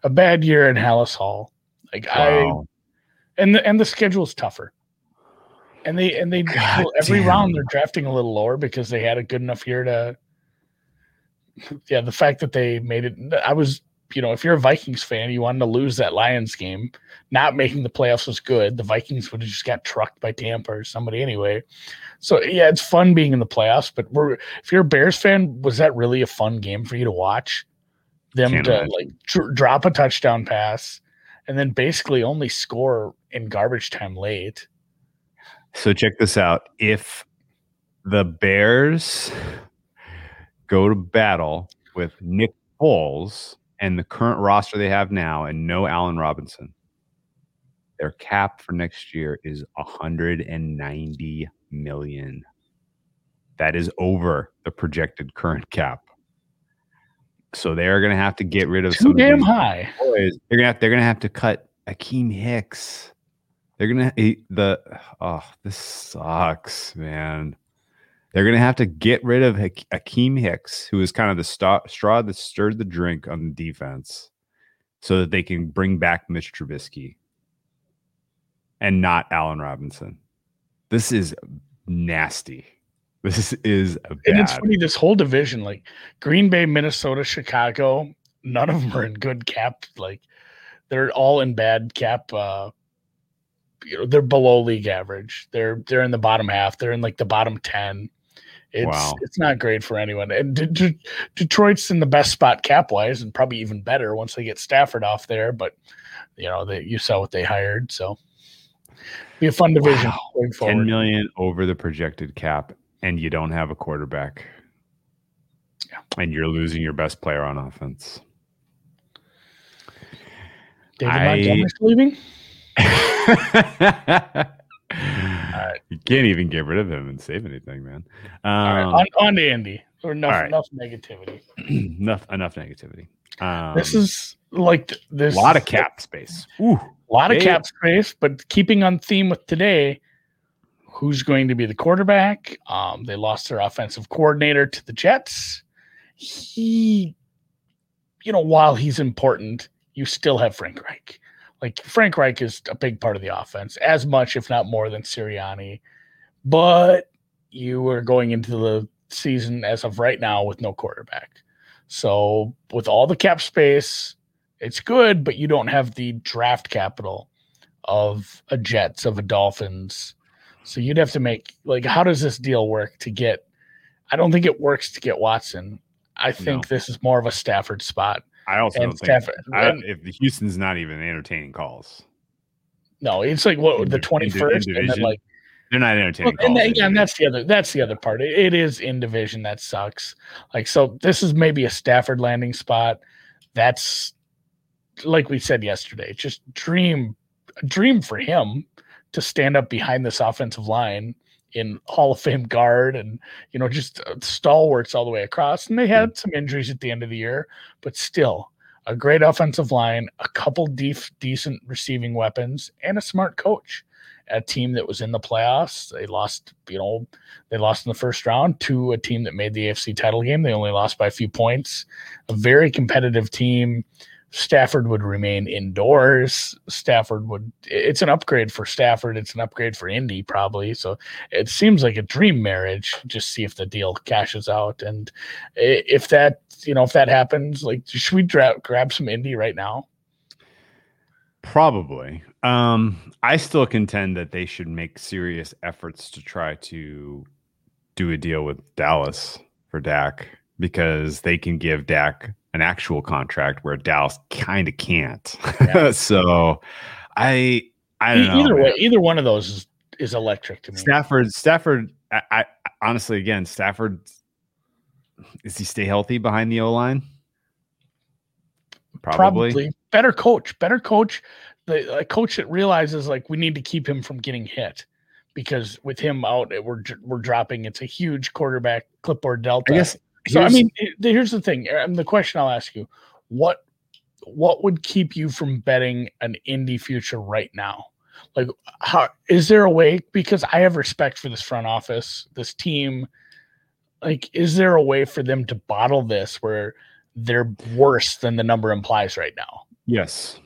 a bad year in Halas Hall. Like I and the and the schedule's tougher. And they and they *laughs* every damn. round they're drafting a little lower because they had a good enough year to. Yeah, the fact that they made it, I was, you know, if you're a Vikings fan, you wanted to lose that Lions game. Not making the playoffs was good. The Vikings would have just got trucked by Tampa or somebody anyway. So yeah, it's fun being in the playoffs. But we're, if you're a Bears fan, was that really a fun game for you to watch? Them Can't to imagine. like dr- drop a touchdown pass and then basically only score in garbage time late. So check this out. If the Bears go to battle with Nick Foles and the current roster they have now and no Allen Robinson, their cap for next year is 190 million. That is over the projected current cap. So they're going to have to get rid of some Too of damn high. boys. They're gonna have, they're gonna have to cut Akiem Hicks. They're gonna he- the oh this sucks, man. They're gonna have to get rid of Hak- Akiem Hicks, who is kind of the straw that stirred the drink on the defense, so that they can bring back Mitch Trubisky and not Allen Robinson. This is nasty. This is a bad. And it's funny, this whole division, like Green Bay, Minnesota, Chicago, none of them are in good cap. Like they're all in bad cap. Uh, you know, they're below league average. They're they're in the bottom half. They're in like the bottom ten. It's Wow. it's not great for anyone. And De- De- Detroit's in the best spot cap wise, and probably even better once they get Stafford off there. But you know, that you saw what they hired, so be a fun division Wow. going forward. million over the projected cap and you don't have a quarterback. Yeah. And you're losing your best player on offense. David I- Montgomery's leaving. *laughs* *laughs* You can't even get rid of him and save anything, man. Um, right, on, on to Andy. Or enough, right. enough negativity. *clears throat* enough, enough negativity. Um, this is like th- a lot of cap space. Ooh, a lot of Hey. cap space, but keeping on theme with today, who's going to be the quarterback? Um, they lost their offensive coordinator to the Jets. He, you know, while he's important, you still have Frank Reich. Like Frank Reich is a big part of the offense, as much, if not more, than Sirianni. But you are going into the season as of right now with no quarterback. So with all the cap space, it's good, but you don't have the draft capital of a Jets, of a Dolphins. So you'd have to make like how does this deal work to get I don't think it works to get Watson. I think this is more of a Stafford spot. I also don't think I, and- uh, if the Houston's not even entertaining calls. no, it's like what the twenty first, and then like They're not entertaining Well, and, calls. that- yeah, and that's the other that's the other part. It, it is in division that sucks. Like so, this is maybe a Stafford landing spot. That's like we said yesterday. Just dream, dream for him to stand up behind this offensive line in Hall of Fame guard and you know just uh, stalwarts all the way across. And they had some injuries at the end of the year, but still a great offensive line, a couple def- decent receiving weapons, and a smart coach. A team that was in the playoffs. They lost, you know, they lost in the first round to a team that made the AFC title game. They only lost by a few points. A very competitive team. Stafford would remain indoors. Stafford would, it's an upgrade for Stafford. It's an upgrade for Indy, probably. So it seems like a dream marriage. Just see if the deal cashes out. And if that, you know, if that happens, like, should we dra- grab some Indy right now? Probably. Um, I still contend that they should make serious efforts to try to do a deal with Dallas for Dak because they can give Dak an actual contract where Dallas kind of can't. Yeah. *laughs* so I I don't either know. way, either one of those is, is electric to me. Stafford, Stafford, I, I honestly again, Stafford is he stay healthy behind the O line? Probably. Probably. better coach, better coach. The a coach that realizes like we need to keep him from getting hit because with him out, we're we're dropping. It's a huge quarterback clipboard delta. I guess so I mean, here's the thing. Um, the question I'll ask you: what what would keep you from betting an indie future right now? Like, how is there a way? Because I have respect for this front office, this team. Like, is there a way for them to bottle this where they're worse than the number implies right now? Yes.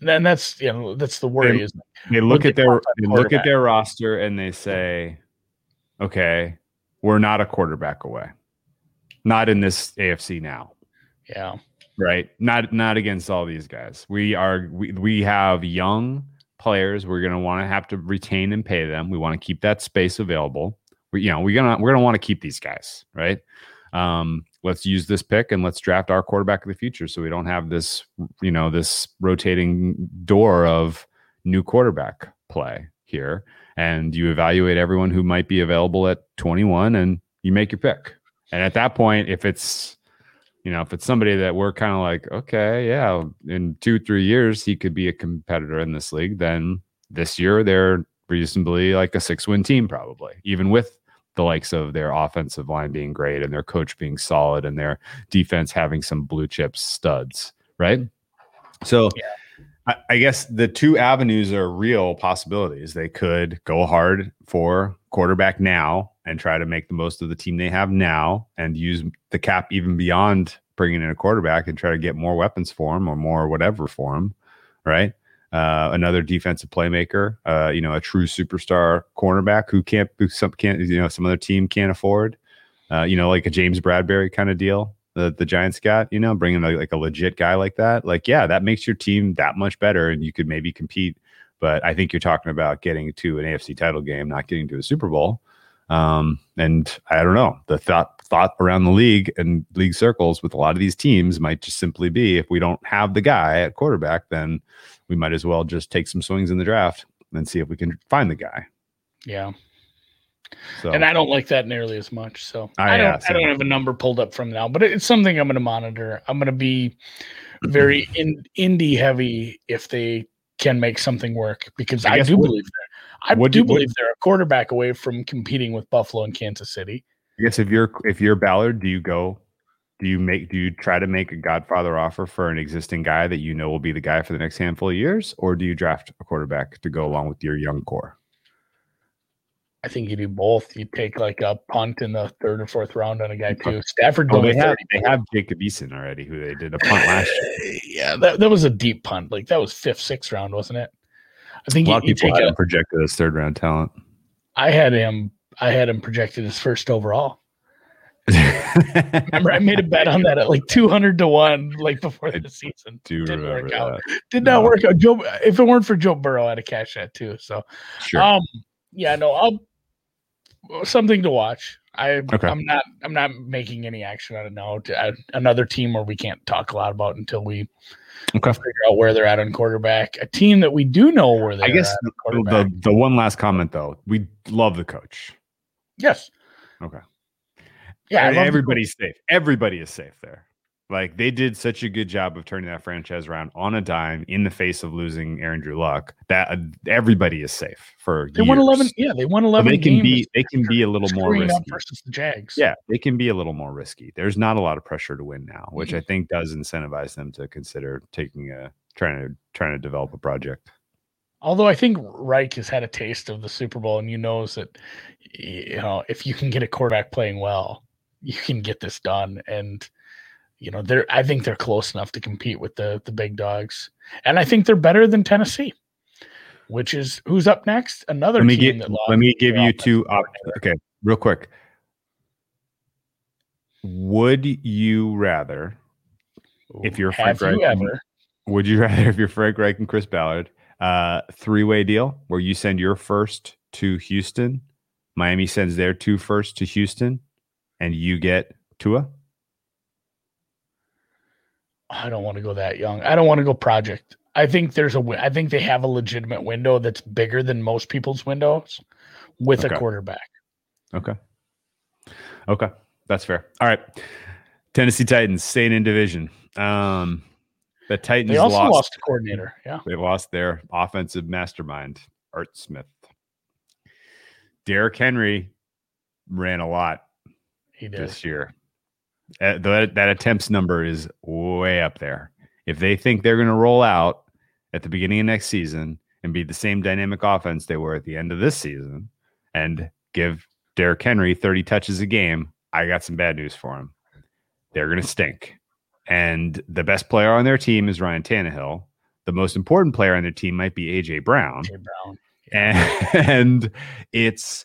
And that's you know that's the worry. They, is they look at their they look at their roster and they say, okay, we're not a quarterback away not in this AFC now. Yeah. Right. Not not against all these guys. We are we we have young players. We're gonna want to have to retain and pay them. We want to keep that space available. We you know we're gonna we're gonna want to keep these guys right. Um, let's use this pick and let's draft our quarterback of the future so we don't have this you know this rotating door of new quarterback play here and you evaluate everyone who might be available at 21 and you make your pick and at that point, if it's you know, if it's somebody that we're kind of like, okay, yeah, in two, three years, he could be a competitor in this league, then this year they're reasonably like a six win team, probably, even with the likes of their offensive line being great and their coach being solid and their defense having some blue chip studs, right? So yeah. I, I guess the two avenues are real possibilities. They could go hard for quarterback now and try to make the most of the team they have now and use the cap even beyond bringing in a quarterback and try to get more weapons for him or more whatever for him, right? Uh, another defensive playmaker, uh, you know, a true superstar cornerback who can't, who some can't, you know, some other team can't afford, uh, you know, like a James Bradberry kind of deal. The, the Giants got, you know, bringing like a legit guy like that, like yeah, that makes your team that much better, and you could maybe compete. But I think you're talking about getting to an AFC title game, not getting to a Super Bowl. Um, and I don't know, the thought thought around the league and league circles with a lot of these teams might just simply be if we don't have the guy at quarterback, then we might as well just take some swings in the draft and see if we can find the guy. Yeah. So, and I don't like that nearly as much. So I, I don't, yeah, I don't have a number pulled up from now, but it's something I'm going to monitor. I'm going to be very *clears throat* in indie heavy if they can make something work because I, I do what, believe I what do, believe they're a quarterback away from competing with Buffalo and Kansas City. I guess if you're if you're Ballard, do you go? Do you make do you try to make a Godfather offer for an existing guy that you know will be the guy for the next handful of years, or do you draft a quarterback to go along with your young core? I think you do both. You take like a punt in the third or fourth round on a guy too. Stafford. Oh, they have they have Jacob Eason already, who they did a punt *laughs* last year. yeah, that, that was a deep punt. Like that was fifth, sixth round, wasn't it? I think a lot you, of people had a, him projected as third round talent. I had him. I had him projected as first overall. remember, I made a bet on that at like two hundred to one, like before the season. Do Didn't work that. out. Did no. not work out. Joe, if it weren't for Joe Burrow, I'd have cashed that too. So, sure. um, yeah, no, I'll something to watch. I, okay. I'm not. I'm not making any action out of now. Another team where we can't talk a lot about until we Okay. Figure out where they're at on quarterback. A team that we do know where they. Are. I guess the, the, the one last comment though, we love the coach. Yes. Okay. Yeah, everybody's safe. Everybody is safe there. Like they did such a good job of turning that franchise around on a dime in the face of losing Andrew Luck that uh, everybody is safe for. They won eleven. Yeah, they won So eleven. they can be they can be a little more risky. versus the Jags. Yeah, they can be a little more risky. There's not a lot of pressure to win now, which Mm-hmm. I think does incentivize them to consider taking a trying to trying to develop a project. Although I think Reich has had a taste of the Super Bowl and you knows that you know if you can get a quarterback playing well, you can get this done. And you know they're I think they're close enough to compete with the the big dogs, and I think they're better than Tennessee, which is who's up next. Another Let me team get let me give you two op- okay, real quick. Would you rather if you're have Frank you Reich- ever? Would you *laughs* rather, if you're Frank Reich and Chris Ballard, uh, three way deal where you send your first to Houston, Miami sends their two first to Houston, and you get Tua? I don't want to go that young. I don't want to go project. I think there's a. I think they have a legitimate window that's bigger than most people's windows with Okay. a quarterback. Okay. Okay. That's fair. All right. Tennessee Titans staying in division. Um, the Titans They also lost, lost a coordinator. Yeah. They lost their offensive mastermind, Art Smith. Derrick Henry ran a lot He did. this year. Uh, that, that attempts number is way up there. If they think they're going to roll out at the beginning of next season and be the same dynamic offense they were at the end of this season and give Derrick Henry 30 touches a game, I got some bad news for him. They're going to stink. And the best player on their team is Ryan Tannehill. The most important player on their team might be AJ Brown Jay Brown. *laughs* and it's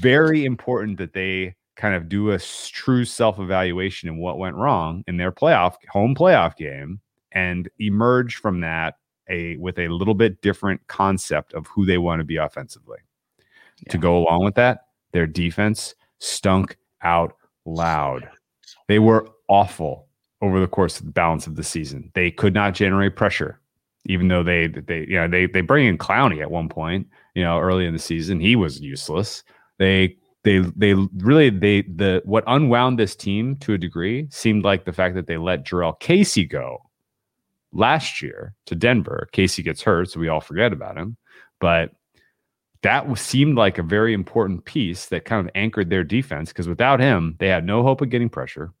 very important that they kind of do a true self-evaluation in what went wrong in their playoff home playoff game and emerge from that a with a little bit different concept of who they want to be offensively to go along with that their defense stunk out loud they were awful over the course of the balance of the season. They could not generate pressure, even though they they you know they they bring in Clowney at one point. You know, early in the season, he was useless. They they they really they the what unwound this team to a degree seemed like the fact that they let Jurrell Casey go last year to Denver. Casey gets hurt, so we all forget about him. But that seemed like a very important piece that kind of anchored their defense because without him, they had no hope of getting pressure.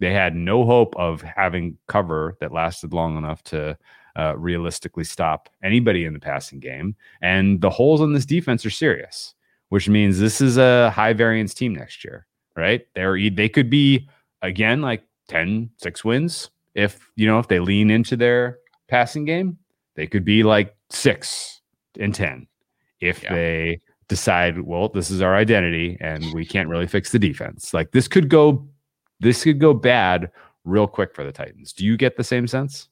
They had no hope of having cover that lasted long enough to uh, realistically stop anybody in the passing game. And the holes in this defense are serious, which means this is a high variance team next year, right? They're they could be again like 10, six wins if you know if they lean into their passing game. They could be like six and ten if Yeah. they decide, well, this is our identity and we can't really fix the defense. Like this could go this could go bad real quick for the Titans. Do you get the same sense?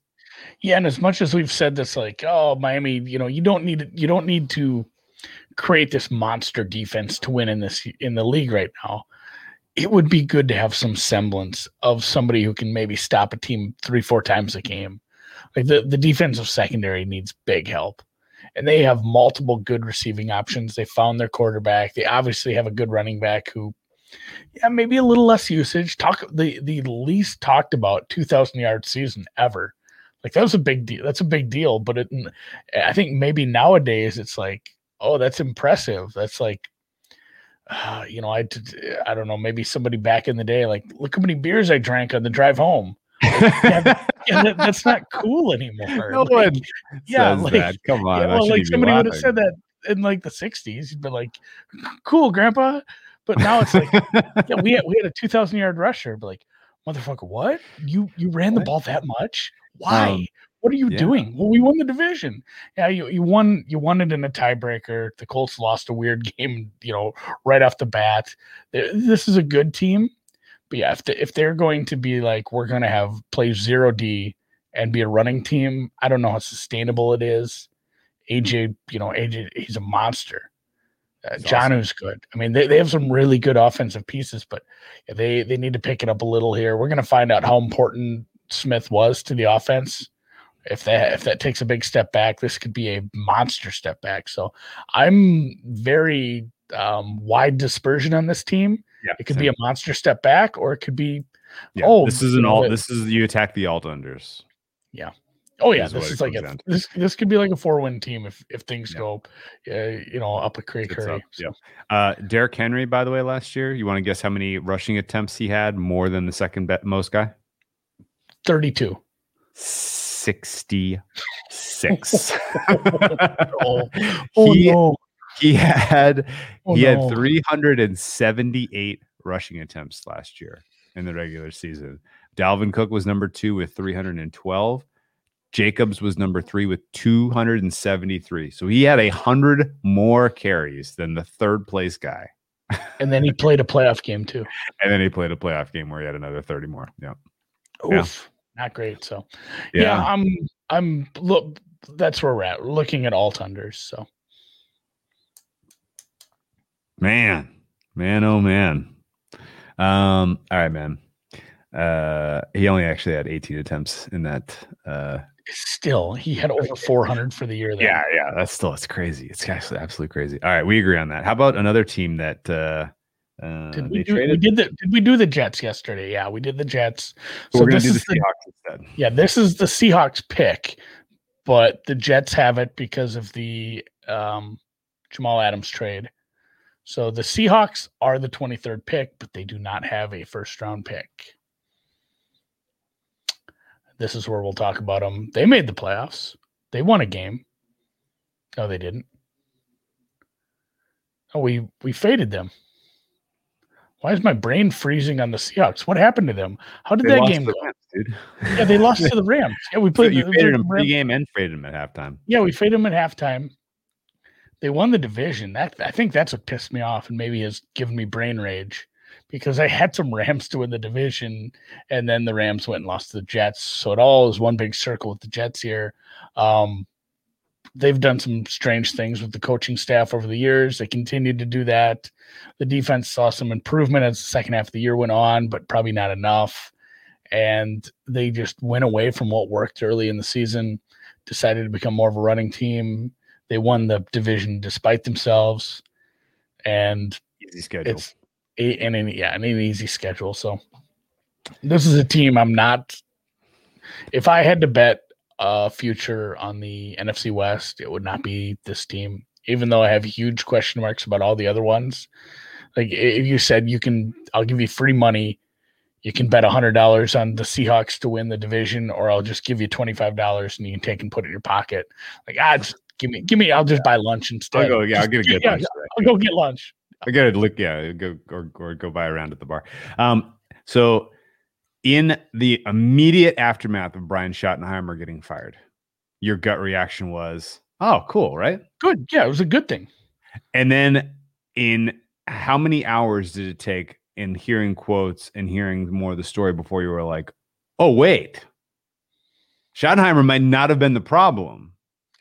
Yeah, and as much as we've said this, like, oh, Miami, you know, you don't need you don't need to create this monster defense to win in this in the league right now. It would be good to have some semblance of somebody who can maybe stop a team three, four times a game. Like the, the defensive secondary needs big help. And they have multiple good receiving options. They found their quarterback. They obviously have a good running back who yeah, maybe a little less usage. Talk the the least talked about 2000 yard season ever. Like that was a big deal. That's a big deal. But it, I think maybe nowadays it's like, oh, that's impressive. That's like, uh, you know, I, I don't know. Maybe somebody back in the day, like, look how many beers I drank on the drive home. Yeah, that, *laughs* that's not cool anymore. no Like, one yeah, says like- that. Come on. yeah, well, like somebody would have said that in like the '60s. You'd be like, "Cool, Grandpa," but now it's like, yeah, we had, we had a 2,000 yard rusher. But like, motherfucker, what? You you ran the ball that much? Why? Um, what are you yeah. doing? Well, we won the division. Yeah, you, you won you won it in a tiebreaker. The Colts lost a weird *laughs* game, you know, right off the bat. This is a good team, but yeah, if the, if they're going to be like we're going to have play zero D and be a running team, I don't know how sustainable it is. AJ, you know, AJ, he's a monster. Uh, He's Jonnu's good. I mean, they, they have some really good offensive pieces, but they they need to pick it up a little here. We're going to find out how important Smith was to the offense. If that if that takes a big step back, this could be a monster step back. So I'm very um, wide dispersion on this team. Yeah, It could same. be a monster step back, or it could be Yeah, oh, this is an alt. This is you attack the alt unders. Yeah. Oh yeah, is this is like a down this this could be like a four win team if if things Yeah. go, uh, you know, up a creek hurry. up, yeah. Uh, Derrick Henry, by the way, last year, you want to guess how many rushing attempts he had more than the second bet most guy? Thirty two. 66. *laughs* Oh, oh *laughs* he, no. he had Oh, he had 378 rushing attempts last year in the regular season. Dalvin Cook was number two with 312. Jacobs was number three with 273. So he had a hundred more carries than the third place guy. *laughs* And then he played a playoff game too. And then he played a playoff game where he had another 30 more. Yeah. Yeah. Not great. So yeah, I'm I'm look that's where we're at. We're looking at alt unders. So Man, man, oh man. Um, all right, man. Uh, he only actually had 18 attempts in that. Uh, still he had over 400 for the year. Then. yeah, yeah, that's still it's crazy. It's actually absolutely crazy. All right, we agree on that. How about another team that uh, uh Did we, do, we did the did we do the Jets yesterday? Yeah, we did the Jets. We're So gonna this do the is the, Seahawks instead. yeah, this is the Seahawks pick, but the Jets have it because of the um, Jamal Adams trade. So the Seahawks are the 23rd pick, but they do not have a first round pick. This is where we'll talk about them. They made the playoffs. They won a game. No, they didn't. Oh, we we faded them. Why is my brain freezing on the Seahawks? What happened to them? How did They that game go? Rams, dude. Yeah, they lost to *laughs* the Rams. Yeah, we played. you the- faded the him Rams- pregame and faded him at halftime. Yeah, we faded them at halftime. They won the division. That I think that's what pissed me off and maybe has given me brain rage because I had some Rams to win the division, and then the Rams went and lost to the Jets. So it all is one big circle with the Jets here. Um, they've done some strange things with the coaching staff over the years. They continued to do that. The defense saw some improvement as the second half of the year went on, but probably not enough. And they just went away from what worked early in the season, decided to become more of a running team. They won the division despite themselves. And Easy schedule. it's a, and an, yeah, and an easy schedule. So this is a team I'm not. If I had to bet a future on the NFC West, it would not be this team. Even though I have huge question marks about all the other ones, like if you said you can, I'll give you free money. You can bet hundred dollars on the Seahawks to win the division, or I'll just give you twenty five dollars and you can take and put it in your pocket. Like ah, just give me, give me. I'll just buy lunch instead. I'll go, yeah, I'll Just get a good yeah, lunch. I'll go get lunch. I gotta look, yeah, go or, or go buy around at the bar. Um, so in the immediate aftermath of Brian Schottenheimer getting fired, your gut reaction was, "Oh, cool, right?" Good. Yeah, it was a good thing. And then in how many hours did it take in hearing quotes and hearing more of the story before you were like, "Oh, wait, Schottenheimer might not have been the problem."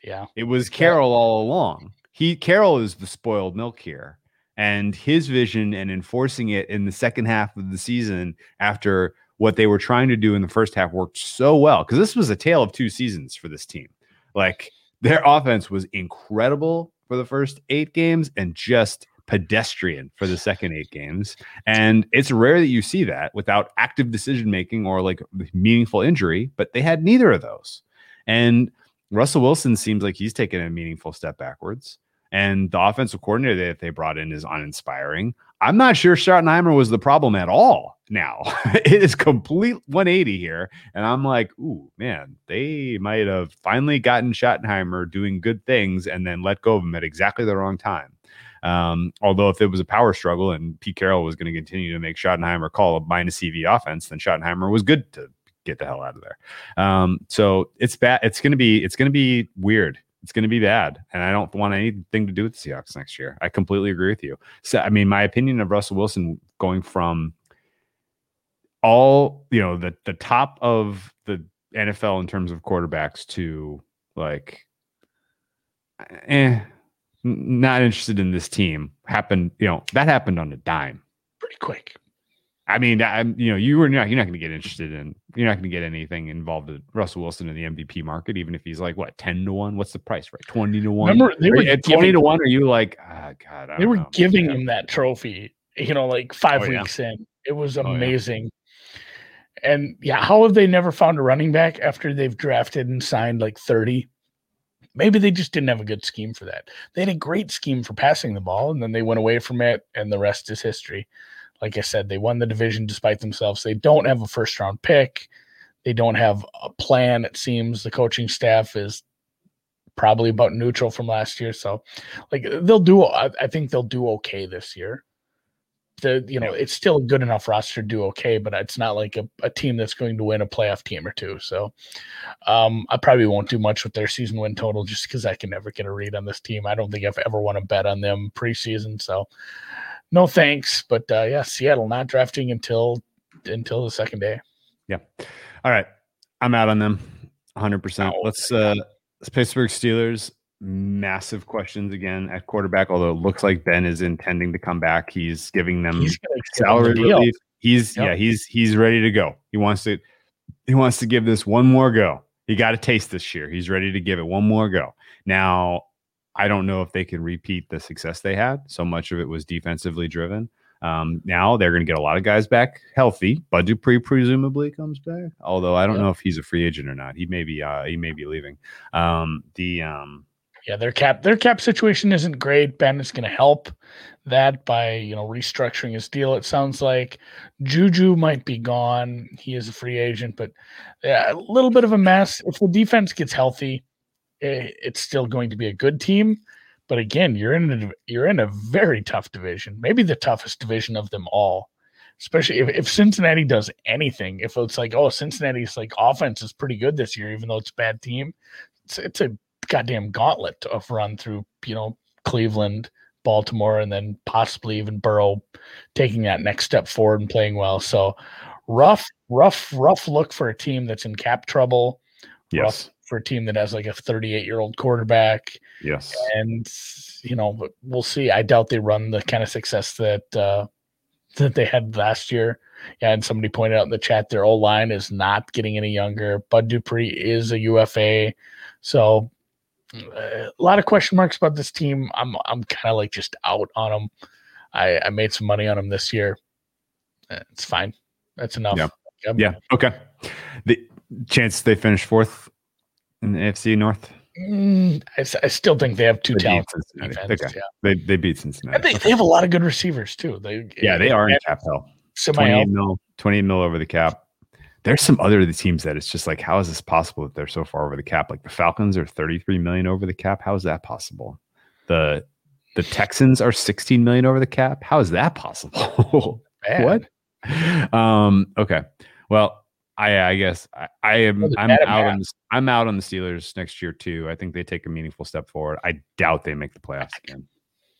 Yeah. It was Carroll all along. He Carroll is the spoiled milk here. And his vision and enforcing it in the second half of the season after what they were trying to do in the first half worked so well. Because this was a tale of two seasons for this team. Like their offense was incredible for the first eight games and just pedestrian for the second eight games. And it's rare that you see that without active decision making or like meaningful injury, but they had neither of those. And Russell Wilson seems like he's taken a meaningful step backwards. And the offensive coordinator that they brought in is uninspiring. I'm not sure Schottenheimer was the problem at all now. *laughs* it is complete 180 here. And I'm like, ooh, man, they might have finally gotten Schottenheimer doing good things and then let go of him at exactly the wrong time. Um, although if it was a power struggle and Pete Carroll was going to continue to make Schottenheimer call a minus CV offense, then Schottenheimer was good to get the hell out of there. Um, so it's bad. It's going to be, it's going to be weird. It's going to be bad. And I don't want anything to do with the Seahawks next year. I completely agree with you. So, I mean, my opinion of Russell Wilson going from all, you know, the, the top of the NFL in terms of quarterbacks to like, eh, not interested in this team happened, you know, that happened on a dime. Pretty quick. I mean, I'm, you know, you were not, you're not going to get interested in, you're not going to get anything involved with Russell Wilson in the MVP market, even if he's like, what, 10 to 1? What's the price, right? 20 to 1? Remember, they were at 20 giving, to 1, are you like, ah, God, I they were know, giving man." him that trophy you know, like five Oh, yeah. weeks in. It was yeah. amazing. And yeah, how have they never found a running back after they've drafted and signed like 30? Maybe they just didn't have a good scheme for that. They had a great scheme for passing the ball, and then they went away from it, and the rest is history. Like I said, they won the division despite themselves. They don't have a first round pick. They don't have a plan. It seems the coaching staff is probably about neutral from last year. So, like they'll do. I, I think they'll do okay this year. The you know it's still a good enough roster to do okay, but it's not like a, a team that's going to win a playoff team or two. So, um, I probably won't do much with their season win total just because I can never get a read on this team. I don't think I've ever won a bet on them preseason. So, no thanks. But uh, yeah, Seattle not drafting until until the second day. Yeah. All right. I'm out on them 100%. Oh, Let's uh let's Pittsburgh Steelers massive questions again at quarterback although it looks like Ben is intending to come back. He's giving them He's gonna them the salary relief. He's Yep. yeah, he's he's ready to go. He wants to he wants to give this one more go. He got a taste this year. He's ready to give it one more go. Now, I don't know if they can repeat the success they had. So much of it was defensively driven. Um, now they're going to get a lot of guys back healthy. Bud Dupree presumably comes back, although I don't know if he's a free agent or not. He may be. Uh, he may be leaving. Um, the um, Yeah, their cap their cap situation isn't great. Ben is going to help that by you know restructuring his deal. It sounds like Juju might be gone. He is a free agent, but yeah, a little bit of a mess. If the defense gets healthy, Eh, it's still going to be a good team. But again, you're in a you're in a very tough division, maybe the toughest division of them all. Especially if, if Cincinnati does anything, if it's like, oh, Cincinnati's like offense is pretty good this year, even though it's a bad team. It's, it's a goddamn gauntlet of run through, you know, Cleveland, Baltimore, and then possibly even Burrow taking that next step forward and playing well. So rough, rough, rough look for a team that's in cap trouble. yes, Rough for a team that has like a 38 year old quarterback. yes, And you know, we'll see. I doubt they run the kind of success that uh that they had last year. Yeah, and somebody pointed out in the chat their old line is not getting any younger. Bud Dupree is a UFA. So uh, a lot of question marks about this team. I'm I'm kind of like just out on them. I, I made some money on them this year. Uh, It's fine. That's enough. Yeah. Yeah. Okay. The chance they finish fourth in the AFC North. Mm, I, I still think they have two They talented defense. Okay. Yeah. They they beat Cincinnati. And they, they have a lot of good receivers too. They yeah, they are in cap hell. 28 mil, 28 mil over the cap. There's some other teams that it's just like, how is this possible that they're so far over the cap? Like the Falcons are 33 million over the cap. How is that possible? The the Texans are 16 million over the cap. How is that possible? *laughs* what? Um, okay. Well, I I guess I, I am I'm out on the, I'm out on the Steelers next year too. I think they take a meaningful step forward. I doubt they make the playoffs again.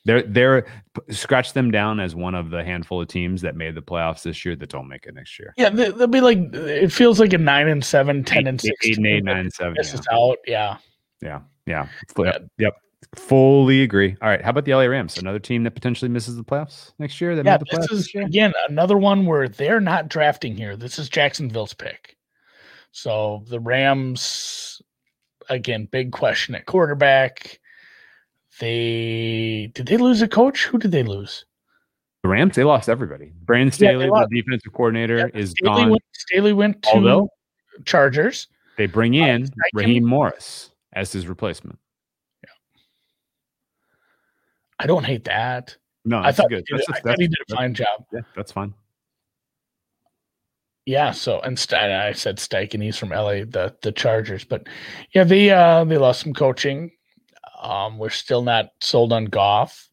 They're they're scratch them down as one of the handful of teams that made the playoffs this year that don't make it next year. Yeah, they, they'll be like it feels like a nine and seven, 10 and Eight- six. eight and team eight, nine and seven. misses Yeah. out. Yeah. yeah, yeah, Yep, yep. Fully agree. All right, how about the LA Rams? Another team that potentially misses the playoffs next year. That Yeah, made the this playoffs is this again another one where they're not drafting here. This is Jacksonville's pick. So the Rams, again, big question at quarterback. They did they lose a coach? Who did they lose? The Rams, they lost everybody. Brandon Staley, lost- the defensive coordinator, is Staley gone. went, Staley went to Although Chargers. they bring uh, in Steichen? Raheem Morris as his replacement. I don't hate that. No, I that's thought, good. he did, That's, I that's, thought he did a fine job. yeah, that's fine. Yeah, so and I said Steichen, he's from LA, the the Chargers, but yeah, they uh they lost some coaching. Um, we're still not sold on Goff.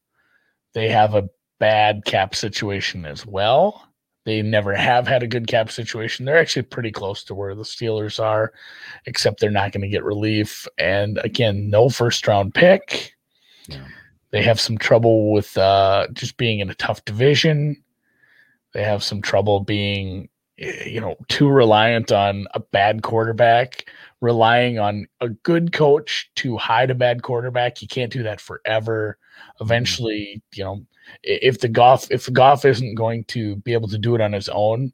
They have a bad cap situation as well. They never have had a good cap situation. They're actually pretty close to where the Steelers are, except they're not going to get relief. And again, no first round pick. Yeah. They have some trouble with uh, just being in a tough division. They have some trouble being, eh, you know, too reliant on a bad quarterback, relying on a good coach to hide a bad quarterback. You can't do that forever. Eventually, you know, if the Goff if Goff isn't going to be able to do it on his own,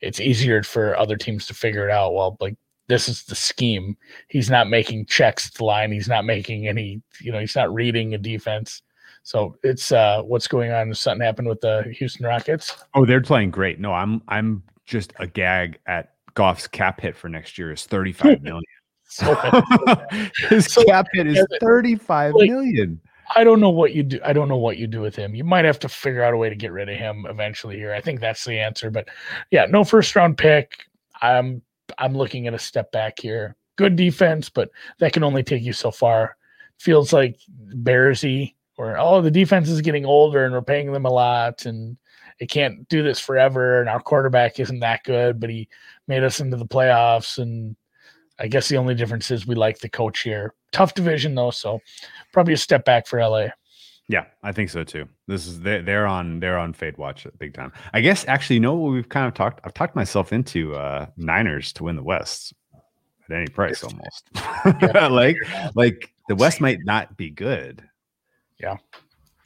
it's easier for other teams to figure it out. Well, like this is the scheme. He's not making checks at the line. He's not making any, you know, he's not reading a defense. So it's uh, what's going on. Something happened with the Houston Rockets. Oh, they're playing great. No, I'm I'm just a gag at Goff's cap hit for next year is 35 *laughs* million. So *laughs* His So- cap hit is 35 Like- million. I don't know what you do. I don't know what you do with him. You might have to figure out a way to get rid of him eventually here. I think that's the answer. But yeah, no first round pick. I'm I'm looking at a step back here. Good defense, but that can only take you so far. Feels like Bearsy or oh, the defense is getting older and we're paying them a lot and it can't do this forever. And our quarterback isn't that good, but he made us into the playoffs. And I guess the only difference is we like the coach here. Tough division though, so probably a step back for LA. Yeah, I think so too. This is they're, they're on they're on fade watch big time. I guess actually, you know what we've kind of talked. I've talked myself into uh Niners to win the West at any price almost. *laughs* like like the West might not be good. Yeah.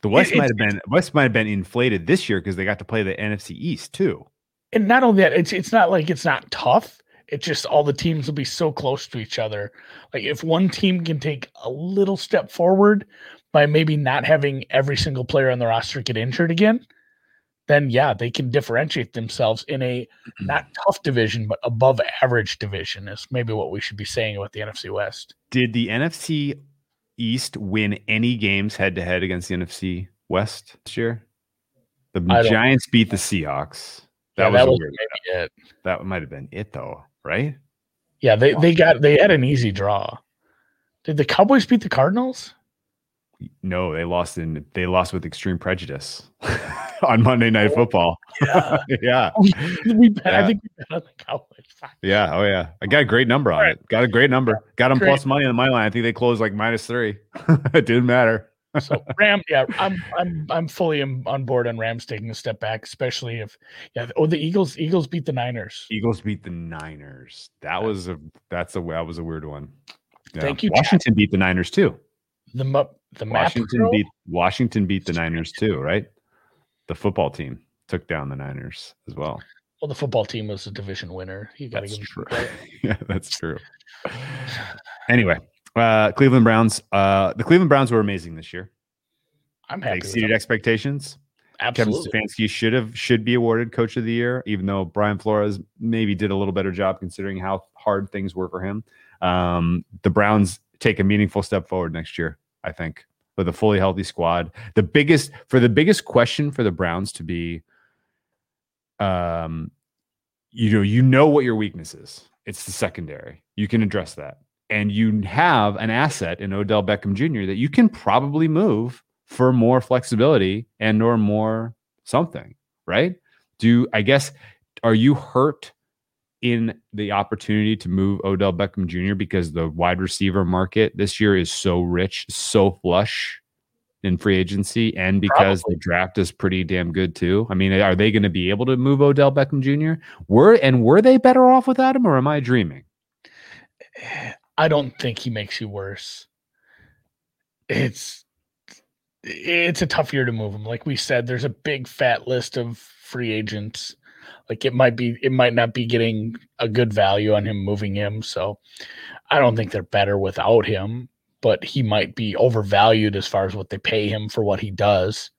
The West It- might have been West might have been inflated this year because they got to play the NFC East too. and not only that, it's it's not like it's not tough. It's just all the teams will be so close to each other. Like if one team can take a little step forward by maybe not having every single player on the roster get injured again, then yeah, they can differentiate themselves in a *clears throat* not tough division, but above average division is maybe what we should be saying about the NFC West. Did the NFC East win any games head to head against the NFC West this year? The Giants beat the Seahawks. That Yeah, was, that was maybe it. that might have been it though, right? Yeah, they, oh, they got they had an easy draw. Did the Cowboys beat the Cardinals? No, they lost in they lost with extreme prejudice *laughs* on Monday Night oh, Football. Yeah. *laughs* yeah, we bet, I think we bet on the Cowboys. Yeah, oh yeah. I got a great number on it. Got a great number. Got them Great. plus money on my line. I think they closed like minus three. *laughs* it didn't matter. So Ram, yeah, I'm I'm I'm fully on board on Rams taking a step back, especially if yeah. Oh, the Eagles Eagles beat the Niners. Eagles beat the Niners. That was a that's a that was a weird one. Yeah. Thank you, Chad. Washington beat the Niners too. The mu- the map Washington beat Washington beat the Niners too, right? The football team took down the Niners as well. Well, the football team was a division winner. You got to give true. *laughs* yeah, that's true. Anyway, uh, Cleveland Browns. Uh, the Cleveland Browns were amazing this year. I'm They happy. With exceeded expectations. Absolutely. Kevin Stefanski should have should be awarded Coach of the Year, even though Brian Flores maybe did a little better job considering how hard things were for him. Um, the Browns take a meaningful step forward next year, I think, with a fully healthy squad. The biggest for the biggest question for the Browns to be, um, you know, you know what your weakness is. It's the secondary. You can address that, and you have an asset in Odell Beckham Jr. that you can probably move for more flexibility and or more something, right? Do I guess are you hurt in the opportunity to move Odell Beckham Jr. because the wide receiver market this year is so rich, so flush in free agency, and because the draft is pretty damn good too? I mean, are they going to be able to move Odell Beckham Jr.? Were and were they better off without him, or am I dreaming? I don't think he makes you worse. It's it's a tough year to move him. Like we said, there's a big fat list of free agents. Like it might be it might not be getting a good value on him moving him. So I don't think they're better without him, but he might be overvalued as far as what they pay him for what he does.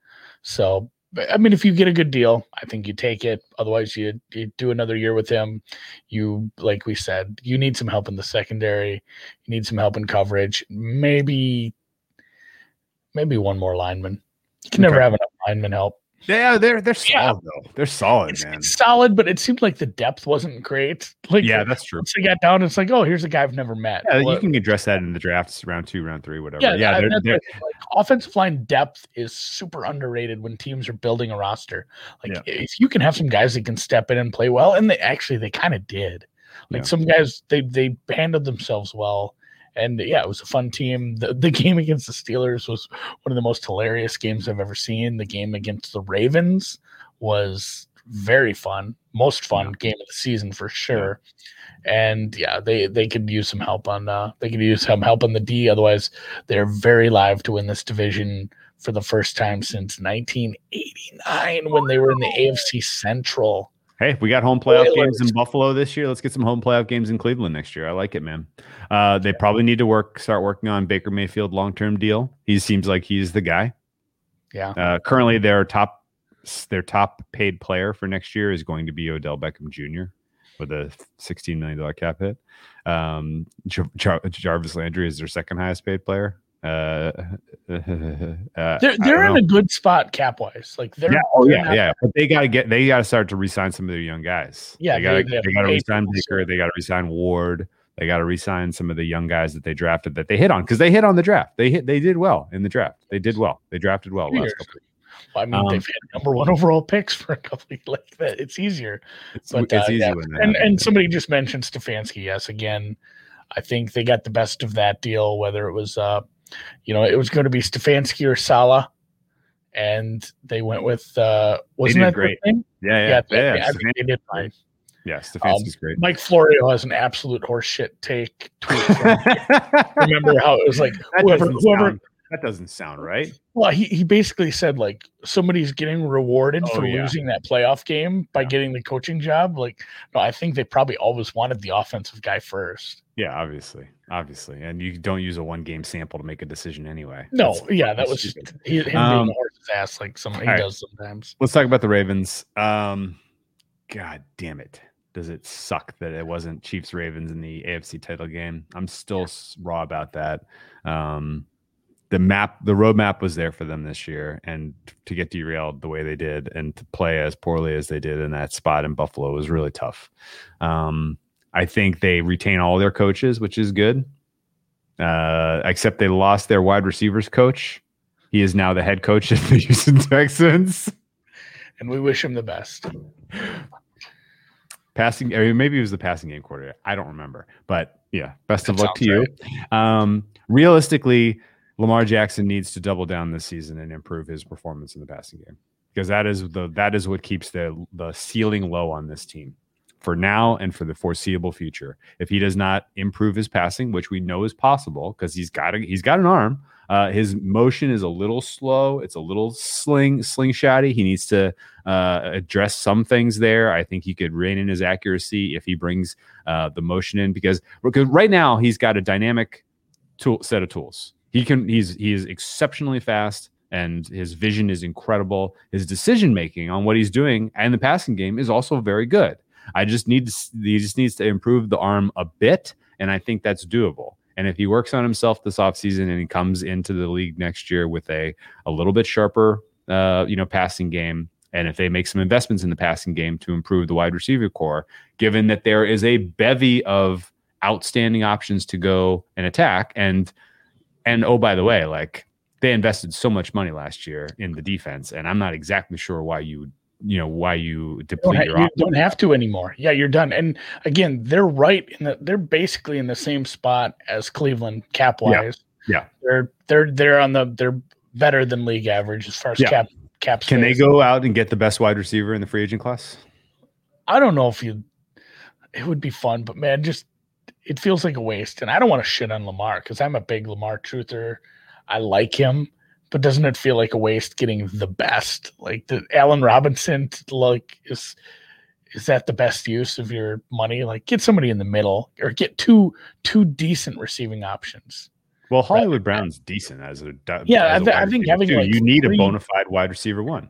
So I mean, if you get a good deal, I think you take it. Otherwise, you you do another year with him. You like we said, you need some help in the secondary. You need some help in coverage. Maybe, maybe one more lineman. You can never have enough lineman help. Yeah, uh, they're they're Yeah. solid though. They're solid, It's, man. it's solid, but it seemed like the depth wasn't great. *laughs* Like Yeah, that's true. once they got down, it's like, oh, here's a guy I've never met. Yeah, Well, you can address that in the drafts, round two, round three, whatever. yeah, Yeah, they're, they're, like, offensive line depth is super underrated when teams are building a roster. Like Yeah. if you can have some guys that can step in and play well, and they actually they kind of did. Like Yeah. some guys, they they handled themselves well, and yeah, it was a fun team. The, *laughs* the game against the Steelers was one of the most hilarious games I've ever seen. The game against the Ravens was very fun, most fun game of the season for sure. And yeah, they they could use some help on uh they could use some help on the D. Otherwise, they're very live to win this division for the first time since 1989 when they were in the AFC Central. Hey, we got home playoff Oilers. games in Buffalo this year. Let's get some home playoff games in Cleveland next year. I like it, man. Uh, they probably need to work, start working on Baker Mayfield long term deal. He seems like he's the guy. Yeah. Uh, currently, their top their top paid player for next year is going to be Odell Beckham Jr. with a sixteen million dollar cap hit. Um, Jar- Jarvis Landry is their second highest paid player. Uh, *laughs* uh, They're they're in know. a good spot cap wise. Like they're yeah, oh yeah, yeah. But they got to get they got to start to resign some of their young guys. Yeah, they gotta they they got to resign Baker. They got to resign Ward. They got to resign some of the young guys that they drafted that they hit on because they hit on the draft. They hit they did well in the draft. They did well. They drafted well last couple. I mean, Um, they've had number one overall picks for a couple *laughs* like that. It's easier. It's, But, it's uh, easy yeah. And and somebody just mentioned Stefanski. Yes, again, I think they got the best of that deal. Whether it was, uh, you know, it was going to be Stefanski or Salah, and they went with. uh Wasn't that great. yeah, yeah, Yeah, yeah. I think they did fine. Yeah, Stefanski's great. Mike Florio has an absolute horseshit take tweet. *laughs* remember how it was like that, whoever whoever sound, that doesn't sound right. Well, he, he basically said like somebody's getting rewarded Oh, for yeah. losing that playoff game by Yeah. getting the coaching job. Like, no, I think they probably always wanted the offensive guy first. Yeah, obviously, obviously, and you don't use a one game sample to make a decision anyway. No, That's yeah, that was stupid. he, him being Um, a horse's ass like some he right. does sometimes. Let's talk about the Ravens. Um, God damn it. Does it suck that it wasn't Chiefs Ravens in the AFC title game? I'm still s- raw about that. Um, the map, the roadmap was there for them this year, and to get derailed the way they did and to play as poorly as they did in that spot in Buffalo was really tough. Um, I think they retain all their coaches, which is good. Uh, except they lost their wide receivers coach. He is now the head coach of the *laughs* Houston Texans. And we wish him the best. passing maybe it was the passing game coordinator i don't remember but yeah best of luck to sounds you um realistically lamar jackson needs to double down this season and improve his performance in the passing game because that is the that is what keeps the the ceiling low on this team for now and for the foreseeable future if he does not improve his passing which we know is possible because he's got a, he's got an arm uh, his motion is a little slow. It's a little sling slingshotty. He needs to uh, address some things there. I think he could rein in his accuracy if he brings uh, the motion in because because right now he's got a dynamic tool set of tools. He can he's he is exceptionally fast and his vision is incredible. His decision making on what he's doing and the passing game is also very good. I just need to he just needs to improve the arm a bit, and I think that's doable. And if he works on himself this offseason and he comes into the league next year with a a little bit sharper uh, you know, passing game, and if they make some investments in the passing game to improve the wide receiver corps, given that there is a bevy of outstanding options to go and attack, and and oh by the way, like they invested so much money last year in the defense, and I'm not exactly sure why you you know why you Don't ha- your you don't have to anymore. Yeah, you're done. And again, they're right in the they're basically in the same spot as Cleveland cap wise. Yeah. They're they're they're on the they're better than league average as far as Yeah. cap cap Can they go out and get the best wide receiver in the free agent class? I don't know if you it would be fun, but man, just it feels like a waste. And I don't want to shit on Lamar because I'm a big Lamar truther. I like him, but doesn't it feel like a waste getting the best? Like the Allen Robinson, like is is that the best use of your money? Like get somebody in the middle or get two two decent receiving options. Well, Hollywood Brown's decent as a Yeah, as I wide I think having, like, you need a bona fide wide receiver one.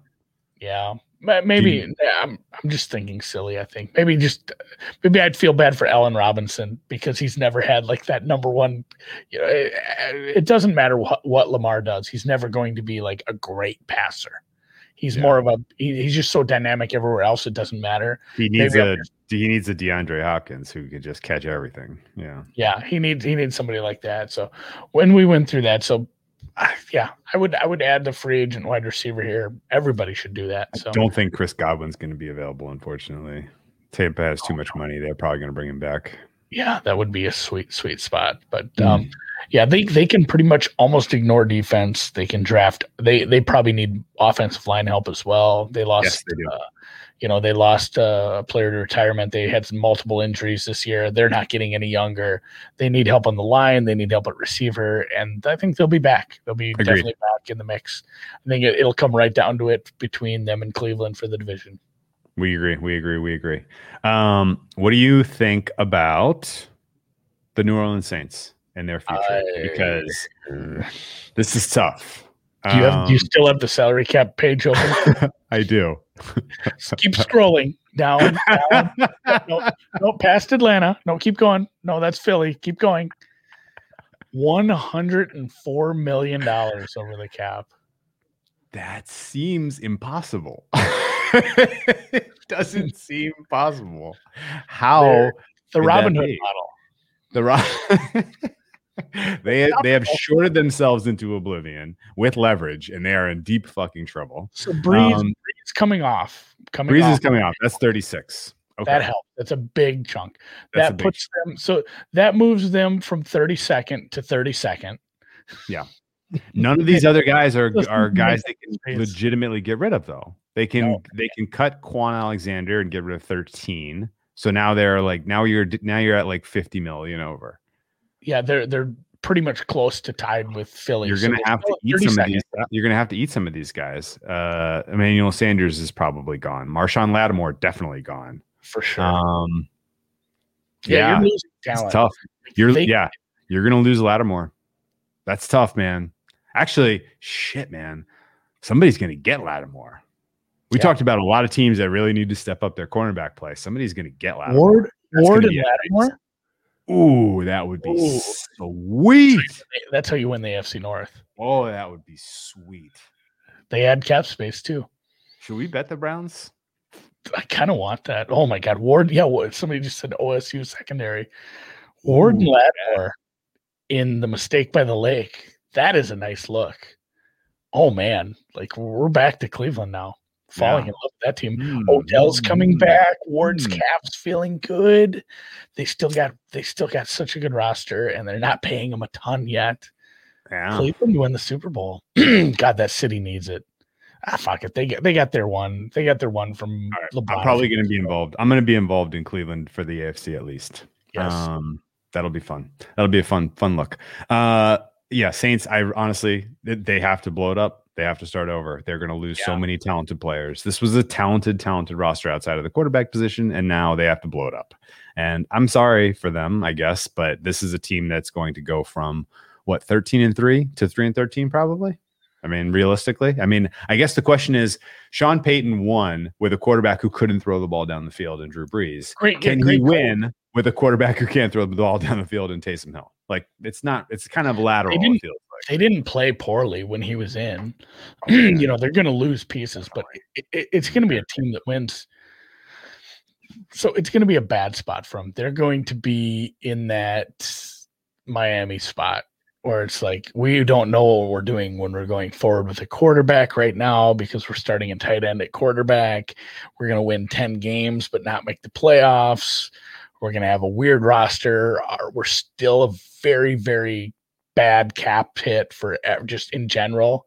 Yeah, maybe you- I'm. I'm just thinking silly. I think maybe just maybe I'd feel bad for Allen Robinson because he's never had like that number one. You know, it, it doesn't matter what what Lamar does. He's never going to be like a great passer. He's Yeah. more of a. He, he's just so dynamic everywhere else. It doesn't matter. He needs Maybe a he needs a DeAndre Hopkins who could just catch everything. Yeah. Yeah, he needs he needs somebody like that. So when we went through that, so yeah, I would I would add the free agent wide receiver here. Everybody should do that. So I Don't think Chris Godwin's going to be available. Unfortunately, Tampa has too much money. They're probably going to bring him back. yeah, that would be a sweet, sweet spot. But Mm. um, yeah, they they can pretty much almost ignore defense. They can draft. They they probably need offensive line help as well. They lost. Yes, they do. Uh, you know, they lost a player to retirement. They had some multiple injuries this year. They're not getting any younger. They need help on the line. They need help at receiver, and I think they'll be back. They'll be Agreed. definitely back in the mix. I think it, it'll come right down to it between them and Cleveland for the division. We agree. We agree. We agree. Um, what do you think about the New Orleans Saints and their future? I- because this is tough. Do you have? do you Um, still have the salary cap page open? *laughs* I do. Keep scrolling down. down. no, *laughs* no, past Atlanta. No, keep going. No, that's Philly. Keep going. One hundred and four million dollars over the cap. That seems impossible. *laughs* it doesn't seem possible. How The Robin Hood model. the Ro- *laughs* they they have shorted themselves into oblivion with leverage, and they are in deep fucking trouble. So Brees, Um, Brees coming off. Coming Brees off. is coming off. That's thirty six. Okay, That helps. That's a big chunk. That's that big puts them so that moves them from 32nd to 32nd. Yeah. None of these other guys are are guys they can legitimately get rid of though. They can No. they can cut Kwon Alexander and get rid of 13. So now they're like now you're now you're at like 50 million over. Yeah, they're they're pretty much close to tied with Philly. You're gonna they're have to eat some of these. You're gonna have to eat some of these guys. Uh, Emmanuel Sanders is probably gone. Marshon Lattimore definitely gone. for sure. Um, yeah, yeah, you're losing it's tough. You're They- yeah, you're gonna lose Lattimore. That's tough, man. Actually, shit, man. Somebody's gonna get Lattimore. We Yeah. talked about a lot of teams that really need to step up their cornerback play. Somebody's gonna get Lattimore. Ward, That's Ward and be a Lattimore. Ooh, that would be Ooh. sweet. That's how you win the AFC North. Oh, that would be sweet. They add cap space too. Should we bet the Browns? I kind of want that. Oh my God, Ward. Yeah, somebody just said OSU secondary. Ward and Ooh, Lattimore in the mistake by the lake. That is a nice look. Oh man, like we're back to Cleveland now. Falling Yeah. in love with that team. Mm, Odell's coming mm, back. Ward's mm. cap's feeling good. They still got they still got such a good roster, and they're not paying them a ton yet. Yeah. Cleveland win the Super Bowl. *clears throat* God, that city needs it. Ah, fuck it. They get they got their one. They got their one from right, LeBron. I'm probably going to be involved. I'm going to be involved in Cleveland for the AFC at least. Yes. Um, that'll be fun. That'll be a fun, fun look. Uh, yeah, Saints. I honestly, they have to blow it up. They have to start over. They're going to lose so many talented players. This was a talented, talented roster outside of the quarterback position, and now they have to blow it up. And I'm sorry for them, I guess, but this is a team that's going to go from what 13 and three to three and 13, probably. I mean, realistically, I mean, I guess the question is Sean Payton won with a quarterback who couldn't throw the ball down the field and Drew Brees. great. Can great he win with a quarterback who can't throw the ball down the field and Taysom Hill? Like, it's not, it's kind of lateral. didn't- feels like. They didn't play poorly when he was in. *clears throat* Oh, you know they're going to lose pieces, but it, it- it's going to be a team that wins. So it's going to be a bad spot for them. They're going to be in that Miami spot where it's like we don't know what we're doing when we're going forward with a quarterback right now because we're starting a tight end at quarterback. We're going to win 10 games but not make the playoffs. We're going to have a weird roster. We're still a very, very bad cap hit for just in general.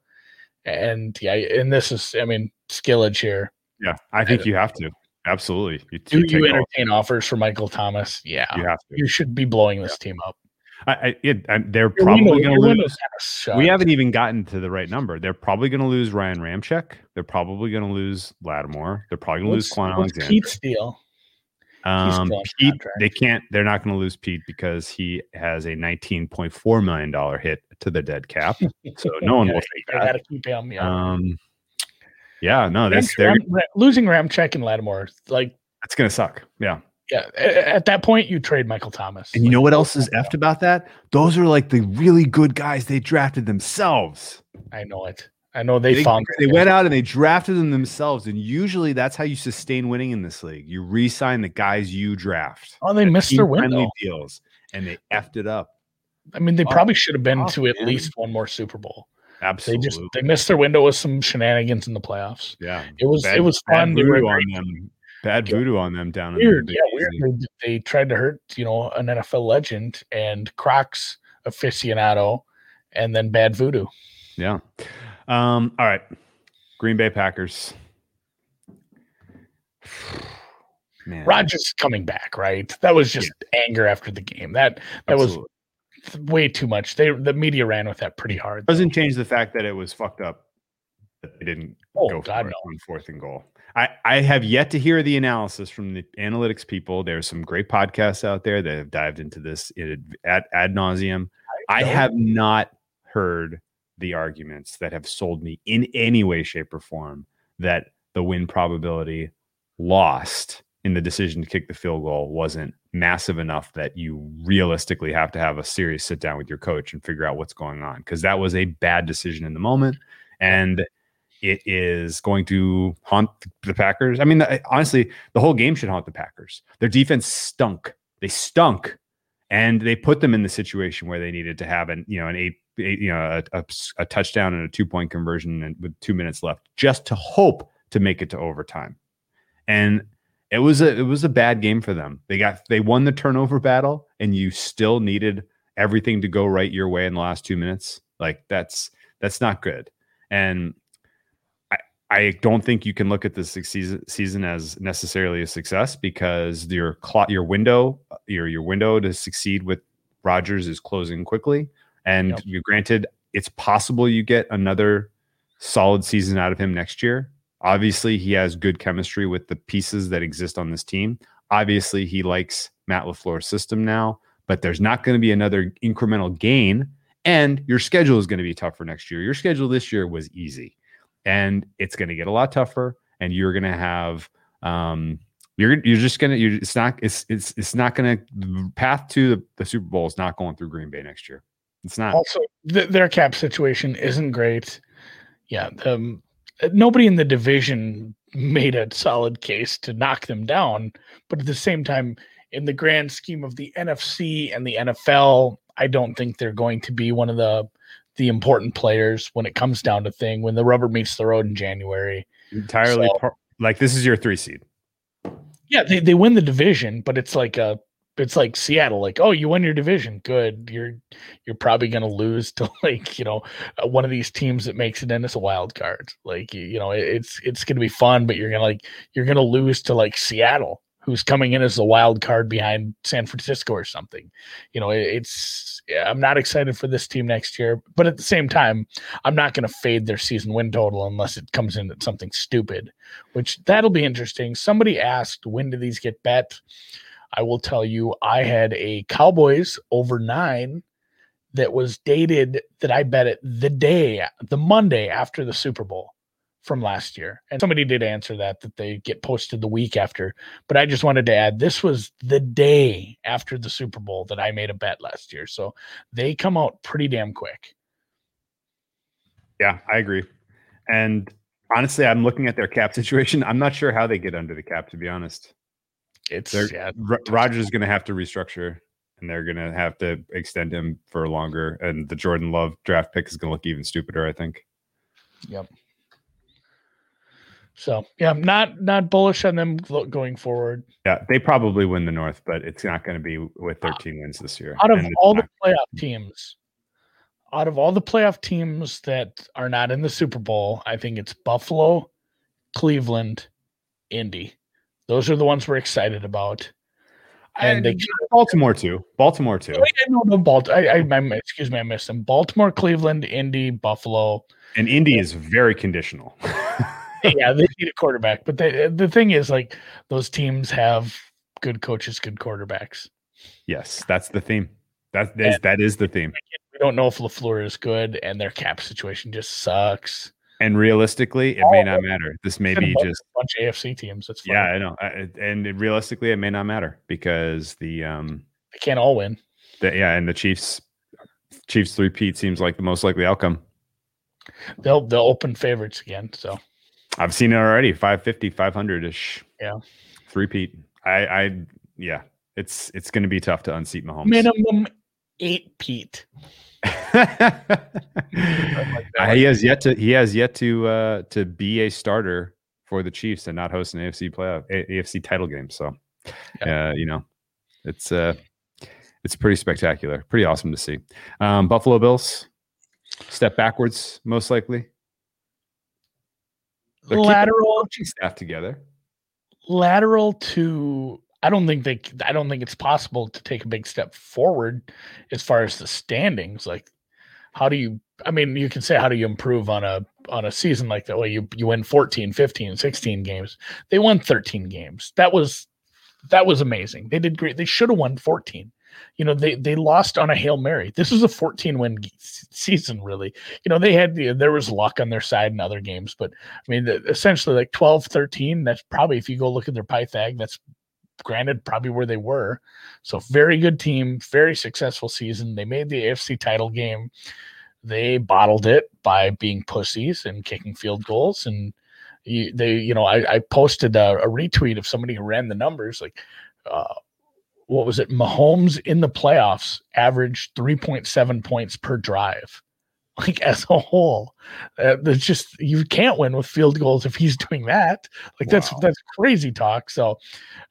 And yeah, and this is, I mean, skillage here. Yeah, I think you have to. Absolutely. You, Do you take you all- entertain offers for Michael Thomas? Yeah, you have to. you should be blowing this team up. I, I, it, I, they're Your probably going to lose. We haven't even gotten to the right number. They're probably going to lose Ryan Ramczyk. They're probably going to lose Lattimore. They're probably going to lose Kwon Alexander. Pete's deal? Um, Pete, contract. they can't. They're not going to lose Pete because he has a nineteen point four million dollar hit to the dead cap. So *laughs* no one will take got that. to keep him. Yeah, Um, yeah, no, that's Ram- losing Ramczyk and Lattimore. Like, that's going to suck. Yeah, yeah, a- at that point, you trade Michael Thomas. and you know what else is effed about that? Those are like the really good guys they drafted themselves. I know it. I know they, They, found. they went out and they drafted them themselves, and usually that's how you sustain winning in this league. You re-sign the guys you draft. Oh, they missed their window. deals, and they effed it up. I mean, they Oh, probably should have been oh, to at man. least one more Super Bowl. Absolutely, They just they missed their window with some shenanigans in the playoffs. yeah. It was Bad- it was fun. They were voodoo on them. Bad voodoo on them down weird. in Yeah, the weird. They, they tried to hurt you know an NFL legend and Crocs aficionado, and then bad voodoo. Yeah. Um, all right. Green Bay Packers. *sighs* Man. Rodgers coming back, right? That was just anger after the game. That that absolutely. was way too much. They the media ran with that pretty hard. doesn't change the fact that it was fucked up that they didn't Oh, go God, for no. on fourth and goal. I, I have yet to hear the analysis from the analytics people. There's some great podcasts out there that have dived into this ad, ad nauseum. I know. have not heard the arguments that have sold me in any way, shape, or form that the win probability lost in the decision to kick the field goal wasn't massive enough that you realistically have to have a serious sit down with your coach and figure out what's going on because that was a bad decision in the moment and it is going to haunt the Packers. I mean, honestly, the whole game should haunt the Packers. Their defense stunk. They stunk, and they put them in the situation where they needed to have an you know an eight, eight you know a, a, a touchdown and a two point conversion and with two minutes left, just to hope to make it to overtime. And it was a it was a bad game for them. They got they won the turnover battle, and you still needed everything to go right your way in the last two minutes. Like that's that's not good. And I don't think you can look at this season, season as necessarily a success because your clock, your window, your your window to succeed with Rodgers is closing quickly. And yep. you granted, it's possible you get another solid season out of him next year. Obviously, he has good chemistry with the pieces that exist on this team. Obviously, he likes Matt LaFleur's system now, but there's not going to be another incremental gain. And your schedule is going to be tough for next year. Your schedule this year was easy and it's going to get a lot tougher and you're going to have um you're you're just gonna it's not it's it's it's not gonna the path to the, the super bowl is not going through green bay next year. It's not. Also th- their cap situation isn't great. Yeah um, nobody in the division made a solid case to knock them down but at the same time in the grand scheme of the nfc and the nfl i don't think they're going to be one of the the important players when it comes down to thing when the rubber meets the road in January. Entirely so, par- like this is your three seed. Yeah, they, they win the division, but it's like a it's like Seattle, like, oh, you won your division. Good. You're you're probably gonna lose to *laughs* like, you know, uh, one of these teams that makes it in as a wild card. Like, you know, it's it's gonna be fun, but you're gonna like you're gonna lose to like Seattle who's coming in as a wild card behind San Francisco or something. You know, it's I'm not excited for this team next year, but at the same time, I'm not going to fade their season win total unless it comes in at something stupid, which that'll be interesting. Somebody asked, when do these get bet? I will tell you, I had a Cowboys over nine that was dated that I bet it the day, the Monday after the Super Bowl from last year. And somebody did answer that, that they get posted the week after. But I just wanted to add this was the day after the Super Bowl that I made a bet last year. So they come out pretty damn quick. Yeah, I agree. And honestly, I'm looking at their cap *laughs* situation. I'm not sure how they get under the cap, to be honest. It's they're, yeah, R- Rodgers is going to have to restructure and they're going to have to extend him for longer. And the Jordan Love draft pick is going to look even stupider, I think. Yep. So yeah, not not bullish on them going forward. Yeah, they probably win the North, but it's not going to be with uh, 13 wins this year. Out of all the playoff teams, out of all the playoff teams that are not in the Super Bowl, I think it's Buffalo, Cleveland, Indy. Those are the ones we're excited about. And, and they, Baltimore too. Baltimore too. Oh, no, no, Baltimore. I, I, I, excuse me, I missed them. Baltimore, Cleveland, Indy, Buffalo. And Indy is very conditional. *laughs* *laughs* yeah, they need a quarterback. But they, the thing is, like, those teams have good coaches, good quarterbacks. Yes, that's the theme. That is that is the theme. We don't know if Lafleur is good, and their cap situation just sucks. And realistically, it oh, may not matter. This may be just a bunch of AFC teams. That's yeah, I know. And realistically, it may not matter because the um they can't all win. The, yeah, and the Chiefs Chiefs three Pete seems like the most likely outcome. They'll they'll open favorites again. So I've seen it already 550, 500 ish. Yeah. Three Pete. I, I, yeah, it's, it's going to be tough to unseat Mahomes. Minimum eight Pete. *laughs* uh, he has yet to, he has yet to, uh, to be a starter for the Chiefs and not host an AFC playoff, a- AFC title game. So, yeah. uh, you know, it's, uh, it's pretty spectacular, pretty awesome to see. Um, Buffalo Bills step backwards, most likely. They're lateral staff together. Lateral to I don't think they I don't think it's possible to take a big step forward as far as the standings. Like how do you I mean you can say how do you improve on a on a season like that? Well, you you win 14, 15, 16 games. They won 13 games. That was that was amazing. They did great. They should have won 14. You know they they lost on a hail mary. This was a 14 win season, really. You know they had there was luck on their side in other games, but I mean the, essentially like 12 13. That's probably if you go look at their Pythag, that's granted probably where they were. So very good team, very successful season. They made the AFC title game. They bottled it by being pussies and kicking field goals and you, they, you know, I, I posted a, a, retweet of somebody who ran the numbers. Like, uh, what was it? Mahomes in the playoffs averaged 3.7 points per drive. *laughs* Like as a whole, uh, there's just you can't win with field goals if he's doing that. Like wow. that's that's crazy talk. So,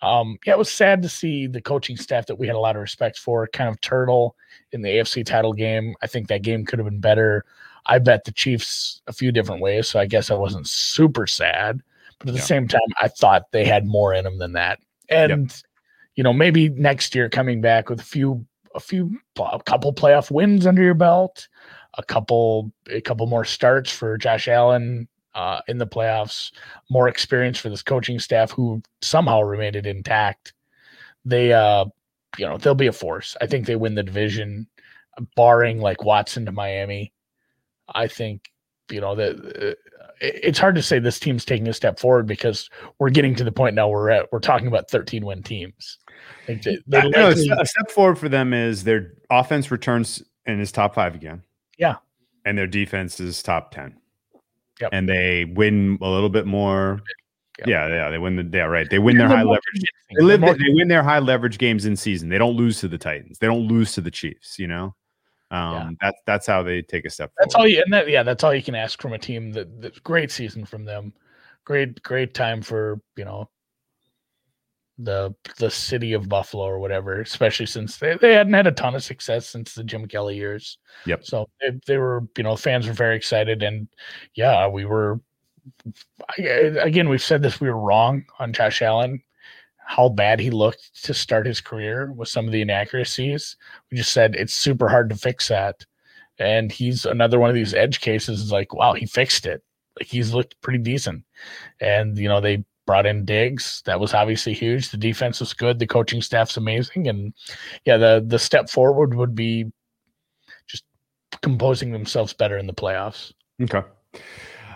um, yeah, it was sad to see the coaching staff that we had a lot of respect for kind of turtle in the AFC title game. I think that game could have been better. I bet the Chiefs a few different ways, so I guess I wasn't super sad. But at the yeah. same time, I thought they had more in them than that. And yep. You know, maybe next year coming back with a few, a few, a couple playoff wins under your belt, a couple, a couple more starts for Josh Allen uh, in the playoffs, more experience for this coaching staff who somehow remained it intact. They, uh, you know, they'll be a force. I think they win the division, barring like Watson to Miami. I think you know that uh, it's hard to say this team's taking a step forward because we're getting to the point now we're at we're talking about 13 win teams. They, they likely, a step forward for them is their offense returns and is top five again. Yeah, and their defense is top 10. Yep. and they win a little bit more. Yep. Yeah, yeah, they win the yeah right. They win their high leverage. They live. They win their high leverage games in season. They don't lose to the Titans. They don't lose to the Chiefs. You know. Um, yeah. that's that's how they take a step. That's all you, and that yeah, that's all you can ask from a team. That, that great season from them, great great time for you know the the city of Buffalo or whatever, especially since they, they hadn't had a ton of success since the Jim Kelly years. Yep. So they, they were, you know, fans were very excited, and yeah, we were. I, again, we've said this: we were wrong on Josh Allen how bad he looked to start his career with some of the inaccuracies. We just said it's super hard to fix that. And he's another one of these edge cases is like, wow, he fixed it. Like he's looked pretty decent. And, you know, they brought in Diggs. That was obviously huge. The defense was good. The coaching staff's amazing. And yeah, the the step forward would be just composing themselves better in the playoffs. Okay.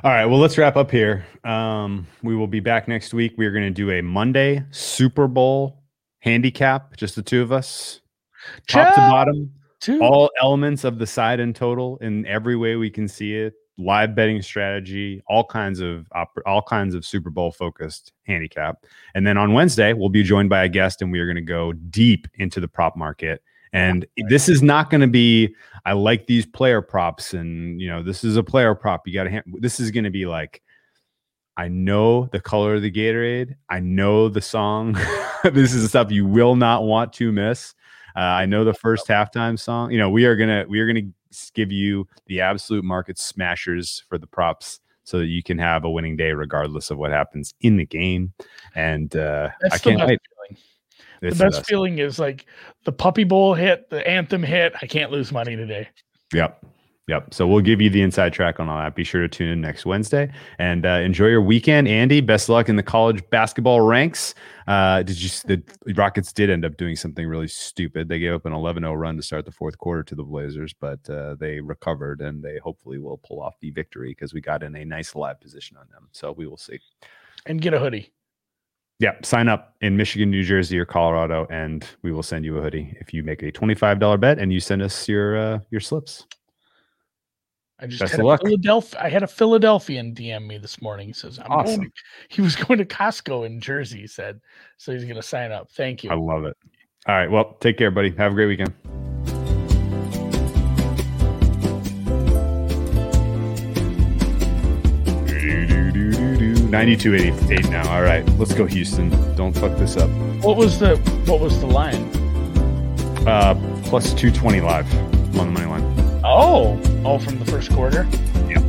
All right. Well, let's wrap up here. Um, we will be back next week. We are going to do a Monday Super Bowl handicap, just the two of us, top to bottom, two. all elements of the side and total in every way we can see it. Live betting strategy, all kinds of all kinds of Super Bowl focused handicap. And then on Wednesday, we'll be joined by a guest, and we are going to go deep into the prop market and this is not going to be, I like these player props, and you know, this is a player prop. You got to. Ha- this is going to be like, I know the color of the Gatorade. I know the song. *laughs* this is the stuff you will not want to miss. Uh, I know the first halftime song. You know, we are gonna we are gonna give you the absolute market smashers for the props so that you can have a winning day regardless of what happens in the game. And uh, I can't wait. Feeling the best, best feeling is like the puppy bowl hit, the anthem hit. I can't lose money today. Yep. Yep. So we'll give you the inside track on all that. Be sure to tune in next Wednesday and uh, enjoy your weekend, Andy. Best luck in the college basketball ranks. Uh, did you? The Rockets did end up doing something really stupid. They gave up an 11-0 run to start the fourth quarter to the Blazers, but uh, they recovered and they hopefully will pull off the victory because we got in a nice live position on them. So we will see. And get a hoodie. Yeah, sign up in Michigan, New Jersey, or Colorado, and we will send you a hoodie if you make a twenty-five dollar bet and you send us your uh, your slips. I just Best had a Philadelphia. I had a Philadelphian DM me this morning. He says, "I'm awesome. going." *laughs* He was going to Costco in Jersey. He said, so he's going to sign up. Thank you. I love it. All right. Well, take care, buddy. Have a great weekend. 92.88 now. All right, let's go Houston. Don't fuck this up. What was the what was the line? Uh, plus 220 live on the money line. Oh, oh, from the first quarter. Yeah.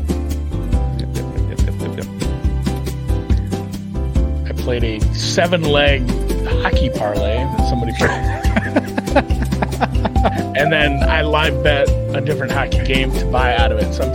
Yep, yep, yep, yep, yep, I played a seven leg hockey parlay that somebody played. *laughs* and then I live bet a different hockey game to buy out of it. So I'm